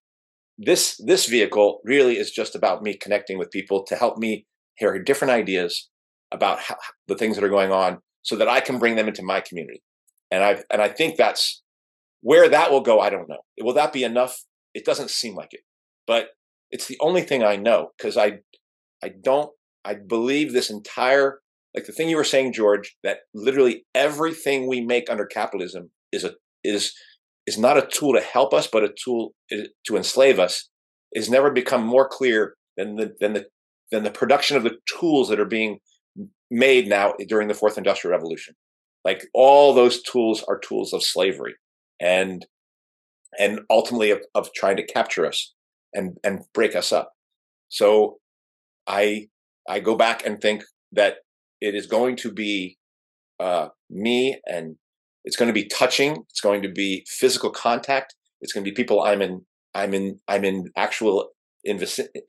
this this vehicle really is just about me connecting with people to help me hear different ideas about how, the things that are going on, so that I can bring them into my community. And I and I think that's where that will go. I don't know. Will that be enough? It doesn't seem like it, but it's the only thing I know because I I don't I believe this entire like the thing you were saying, George, that literally everything we make under capitalism is a is is not a tool to help us, but a tool eh, to enslave us, is never become more clear than the than the than the production of the tools that are being made now during the fourth industrial revolution. Like all those tools are tools of slavery, and and ultimately of, of trying to capture us and and break us up. So I I go back and think that it is going to be uh, me and it's going to be touching it's going to be physical contact it's going to be people i'm in i'm in i'm in actual in,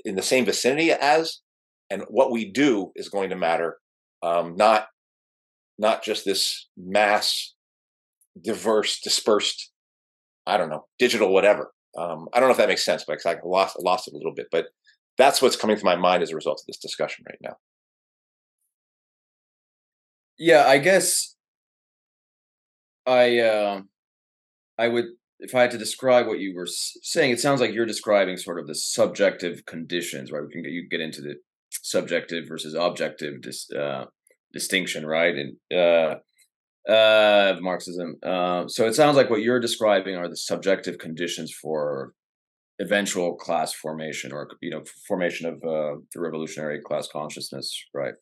in the same vicinity as and what we do is going to matter um, not not just this mass diverse dispersed i don't know digital whatever um, i don't know if that makes sense but i lost lost it a little bit but that's what's coming to my mind as a result of this discussion right now yeah, I guess I uh, I would if I had to describe what you were saying, it sounds like you're describing sort of the subjective conditions, right? We can get you get into the subjective versus objective dis, uh, distinction, right? And uh, uh, Marxism. Uh, so it sounds like what you're describing are the subjective conditions for eventual class formation, or you know, formation of uh, the revolutionary class consciousness, right?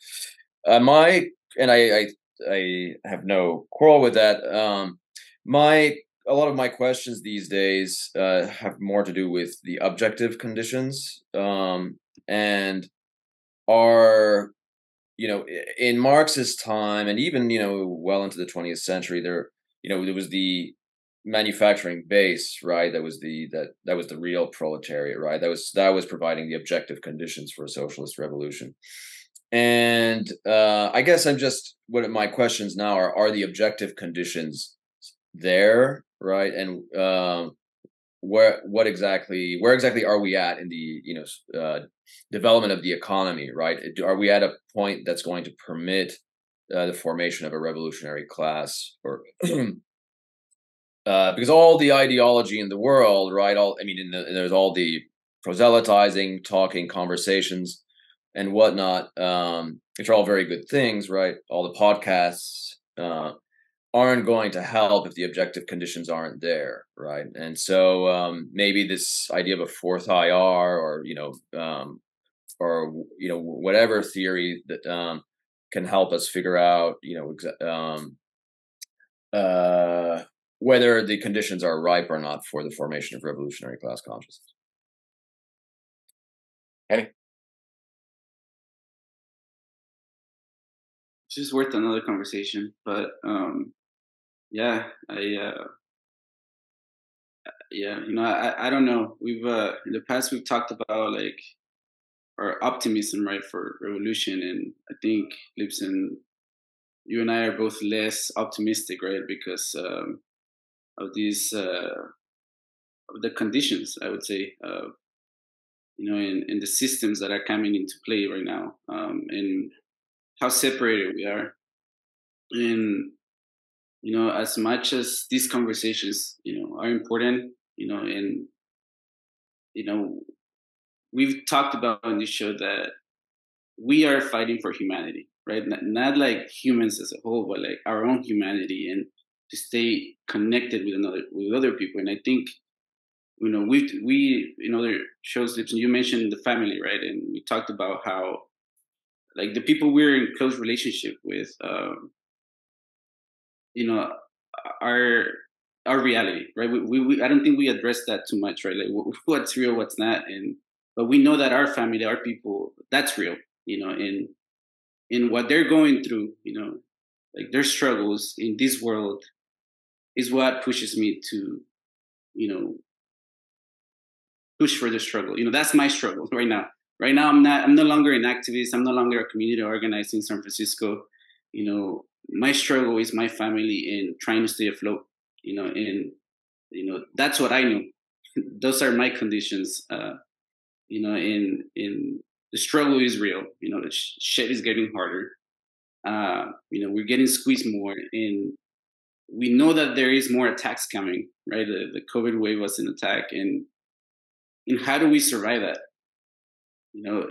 Uh, my and I, I, I have no quarrel with that. Um, my a lot of my questions these days uh, have more to do with the objective conditions um, and are you know in marx's time and even you know well into the 20th century there you know there was the manufacturing base right that was the that that was the real proletariat right that was that was providing the objective conditions for a socialist revolution and uh, I guess I'm just what my questions now are: Are the objective conditions there, right? And um, where what exactly where exactly are we at in the you know uh, development of the economy, right? Are we at a point that's going to permit uh, the formation of a revolutionary class, or uh, because all the ideology in the world, right? All I mean, the, there's all the proselytizing, talking, conversations and whatnot, um, which are all very good things, right? All the podcasts uh, aren't going to help if the objective conditions aren't there, right? And so um, maybe this idea of a fourth IR or you know um, or you know whatever theory that um, can help us figure out you know exa- um, uh, whether the conditions are ripe or not for the formation of revolutionary class consciousness. Any just worth another conversation. But um, yeah, I uh, yeah, you know, I I don't know. We've uh, in the past we've talked about like our optimism, right, for revolution, and I think Libsyn, you and I are both less optimistic, right, because um, of these uh, of the conditions. I would say. Uh, you know, in, in the systems that are coming into play right now, um, and how separated we are and you know as much as these conversations you know are important you know and you know we've talked about on this show that we are fighting for humanity right? Not, not like humans as a whole but like our own humanity and to stay connected with another with other people. And i think you know we we in other shows you mentioned the family right? And we talked about how like the people we're in close relationship with um, you know our our reality right? We, we, we, i don't think we address that too much right? Like what's real what's not and but we know that our family our people that's real you know in in what they're going through you know? Like their struggles in this world is what pushes me to you know push for the struggle. You know that's my struggle right now. Right now i'm not i'm no longer an activist. I'm no longer a community organizer in san francisco. You know my struggle is my family and trying to stay afloat you know and you know that's what i know those are my conditions uh you know in in the struggle is real you know the sh- shit is getting harder. Uh you know we're getting squeezed more and we know that there is more attacks coming right? The, the covid wave was an attack and and how do we survive that? You know,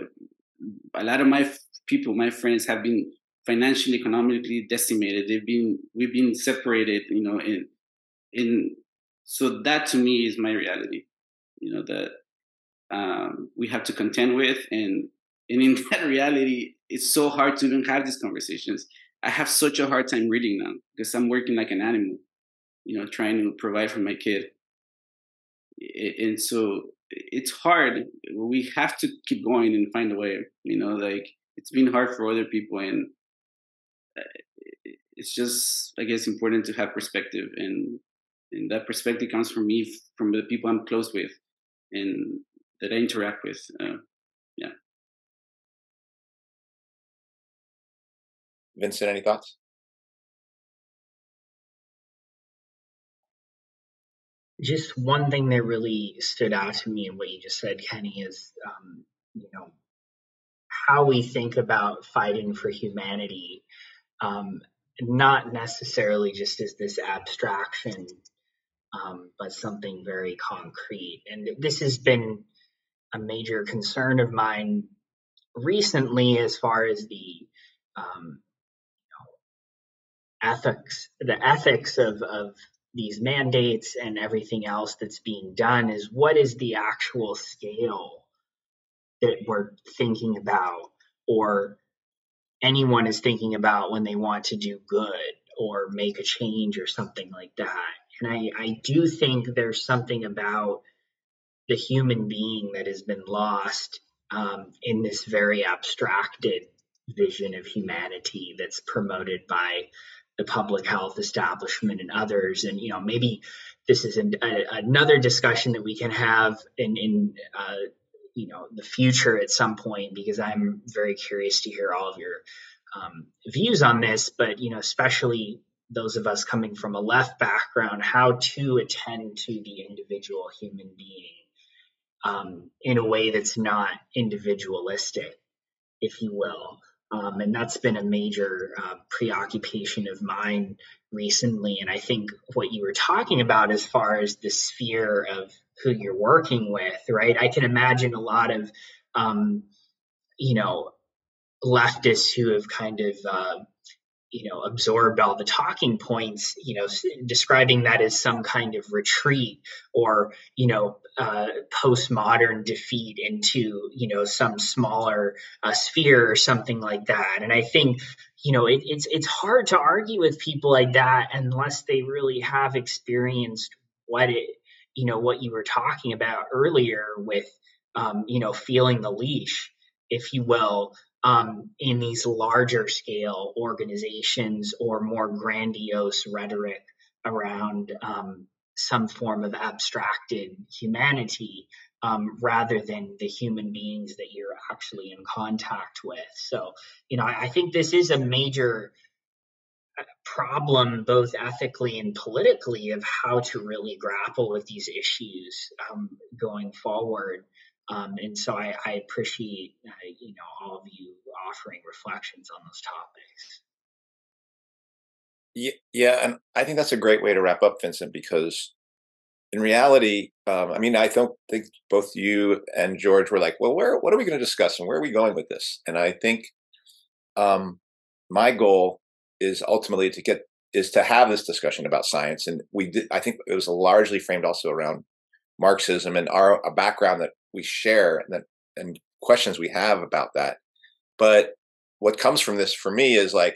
a lot of my people, my friends have been financially, economically decimated. They've been we've been separated, you know, in in so that to me is my reality, you know, that um, we have to contend with, and and in that reality, it's so hard to even have these conversations. I have such a hard time reading now because I'm working like an animal, you know, trying to provide for my kid. And so it's hard. We have to keep going and find a way, you know, like it's been hard for other people and it's just i guess important to have perspective and and that perspective comes from me from the people i'm close with and that i interact with uh, yeah. Vincent any thoughts? Just one thing that really stood out to me in what you just said kenny is um, you know how we think about fighting for humanity, um, not necessarily just as this abstraction, um, but something very concrete. And this has been a major concern of mine recently, as far as the um, you know, ethics, the ethics of, of these mandates and everything else that's being done is what is the actual scale that we're thinking about or anyone is thinking about when they want to do good or make a change or something like that. And I, I do think there's something about the human being that has been lost um, in this very abstracted vision of humanity that's promoted by the public health establishment and others. And, you know, maybe this is an, a, another discussion that we can have in, in uh, you know the future at some point because I'm very curious to hear all of your um, views on this. But you know, especially those of us coming from a left background, how to attend to the individual human being um, in a way that's not individualistic, if you will. Um, and that's been a major uh, preoccupation of mine recently. And I think what you were talking about as far as the sphere of who you're working with, right? I can imagine a lot of, um, you know, leftists who have kind of, uh, you know, absorbed all the talking points, you know, describing that as some kind of retreat or, you know, uh, postmodern defeat into, you know, some smaller uh, sphere or something like that. And I think, you know, it, it's it's hard to argue with people like that unless they really have experienced what it you know what you were talking about earlier with um, you know feeling the leash if you will um, in these larger scale organizations or more grandiose rhetoric around um, some form of abstracted humanity um, rather than the human beings that you're actually in contact with. So, you know, I, I think this is a major problem both ethically and politically of how to really grapple with these issues um, going forward. Um, and so I, I appreciate uh, you know all of you offering reflections on those topics. Yeah, yeah, and I think that's a great way to wrap up, Vincent, because in reality, um, I mean, I don't think both you and George were like, well, where, what are we going to discuss and where are we going with this? And I think um, my goal is ultimately to get is to have this discussion about science and we did i think it was largely framed also around marxism and our a background that we share and that and questions we have about that but what comes from this for me is like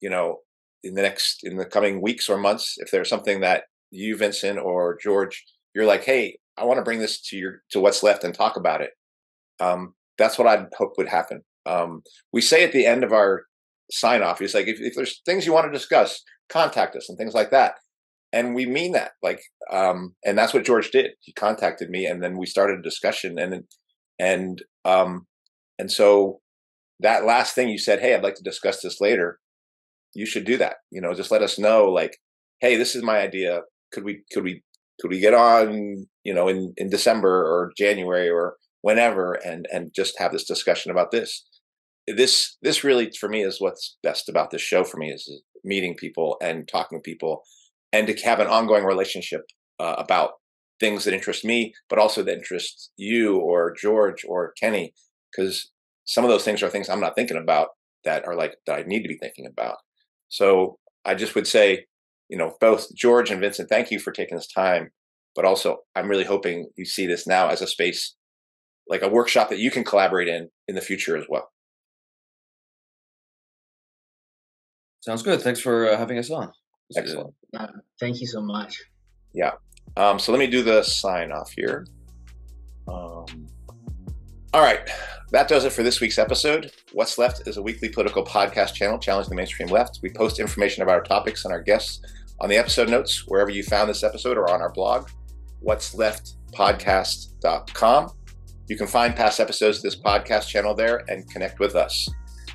you know in the next in the coming weeks or months if there's something that you vincent or george you're like hey i want to bring this to your to what's left and talk about it um, that's what i'd hope would happen um, we say at the end of our sign off. He's like, if, if there's things you want to discuss, contact us and things like that. And we mean that, like, um, and that's what George did. He contacted me, and then we started a discussion, and and um, and so that last thing you said, hey, I'd like to discuss this later. You should do that. You know, just let us know, like, hey, this is my idea. Could we could we could we get on, you know, in in December or January or whenever, and and just have this discussion about this this this really for me is what's best about this show for me is meeting people and talking to people and to have an ongoing relationship uh, about things that interest me but also that interest you or george or kenny because some of those things are things i'm not thinking about that are like that I need to be thinking about. So I just would say, you know, both George and Vincent, thank you for taking this time. But also, I'm really hoping you see this now as a space, like a workshop that you can collaborate in in the future as well. Sounds good. Thanks for uh, having us on. Excellent. Uh, thank you so much. Yeah. Um, so let me do the sign off here. Um, all right. That does it for this week's episode. What's Left is a weekly political podcast channel challenging the mainstream left. We post information about our topics and our guests on the episode notes wherever you found this episode or on our blog, what's left podcast.com. You can find past episodes of this podcast channel there and connect with us.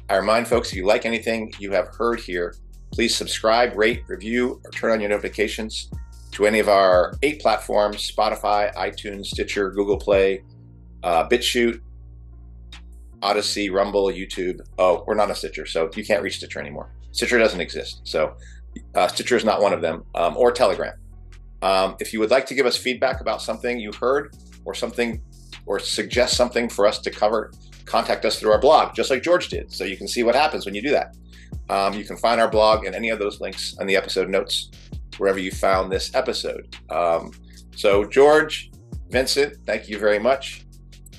I remind folks if you like anything you have heard here, please subscribe, rate, review, or turn on your notifications to any of our eight platforms Spotify, iTunes, Stitcher, Google Play, uh, BitChute, Odysee, Rumble, YouTube. Oh, we're not a Stitcher, so you can't reach Stitcher anymore. Stitcher doesn't exist. So uh, Stitcher is not one of them, um, or Telegram. Um, if you would like to give us feedback about something you heard or something, or suggest something for us to cover, contact us through our blog, just like George did, so you can see what happens when you do that. Um, you can find our blog and any of those links on the episode notes wherever you found this episode. Um, so, George, Vincent, thank you very much.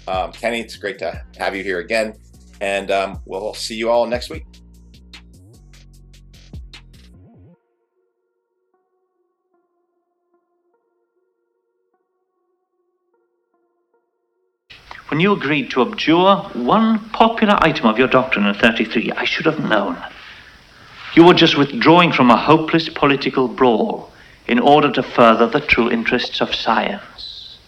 Um, Kenny, it's great to have you here again. And um, we'll see you all next week. When you agreed to abjure one popular item of your doctrine in 33, I should have known. You were just withdrawing from a hopeless political brawl in order to further the true interests of science.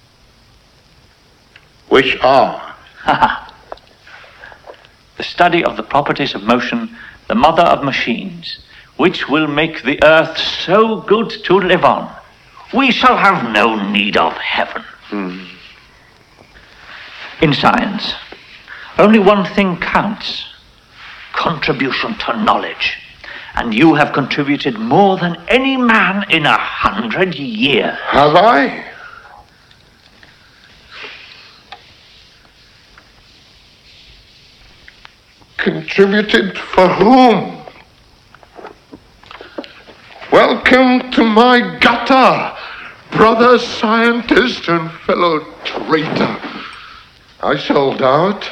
Which are? the study of the properties of motion, the mother of machines, which will make the earth so good to live on, we shall have no need of heaven. Hmm. In science, only one thing counts contribution to knowledge. And you have contributed more than any man in a hundred years. Have I? Contributed for whom? Welcome to my gutter, brother scientist and fellow traitor. I sold out.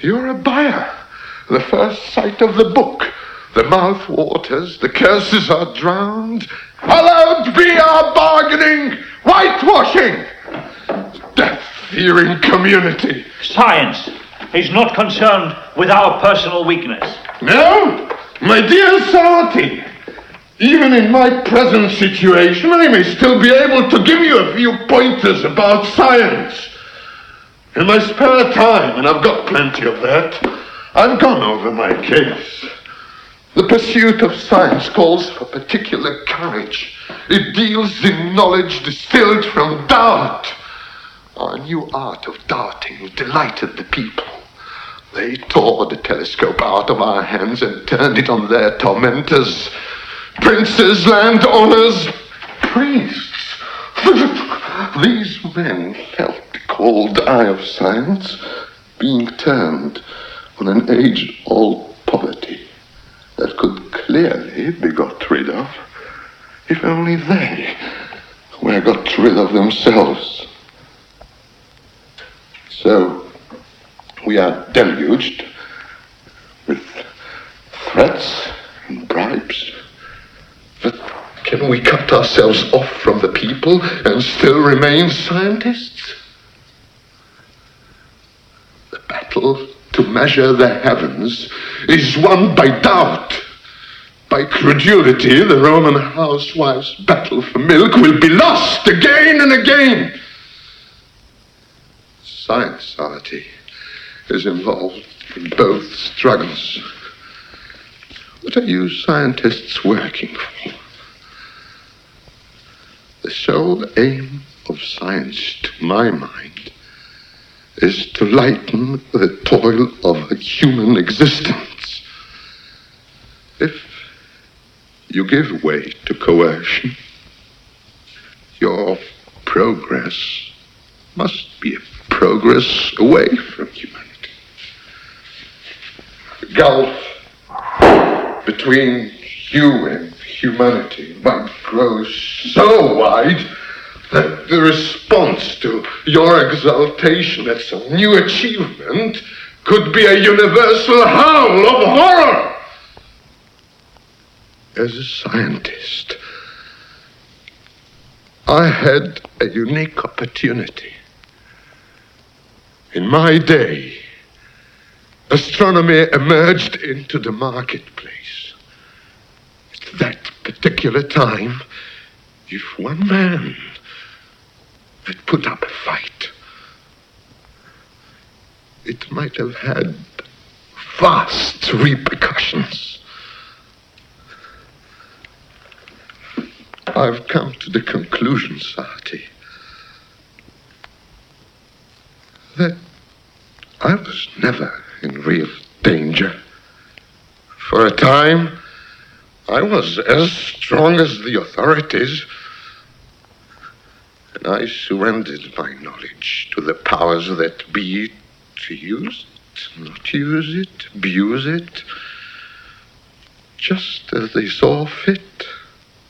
You're a buyer. The first sight of the book. The mouth waters, the curses are drowned. Allowed be our bargaining, whitewashing, death fearing community. Science is not concerned with our personal weakness. No, my dear Sarti, even in my present situation, I may still be able to give you a few pointers about science. In my spare time, and I've got plenty of that, I've gone over my case. The pursuit of science calls for particular courage. It deals in knowledge distilled from doubt. Our new art of doubting delighted the people. They tore the telescope out of our hands and turned it on their tormentors. Princes, landowners, priests. These men felt cold eye of science being turned on an age old poverty that could clearly be got rid of if only they were got rid of themselves. So we are deluged with threats and bribes. But can we cut ourselves off from the people and still remain scientists? Battle to measure the heavens is won by doubt. By credulity, the Roman housewife's battle for milk will be lost again and again. Science society is involved in both struggles. What are you scientists working for? The sole aim of science, to my mind, is to lighten the toil of human existence. If you give way to coercion, your progress must be a progress away from humanity. The gulf between you and humanity might grow so wide that the response to your exaltation at some new achievement could be a universal howl of horror. As a scientist, I had a unique opportunity. In my day, astronomy emerged into the marketplace. At that particular time, if one man had put up a fight, it might have had vast repercussions. I've come to the conclusion, Sarti, that I was never in real danger. For a time, I was as strong as the authorities, and I surrendered my knowledge to the powers that be to use it, not use it, abuse it, just as they saw fit.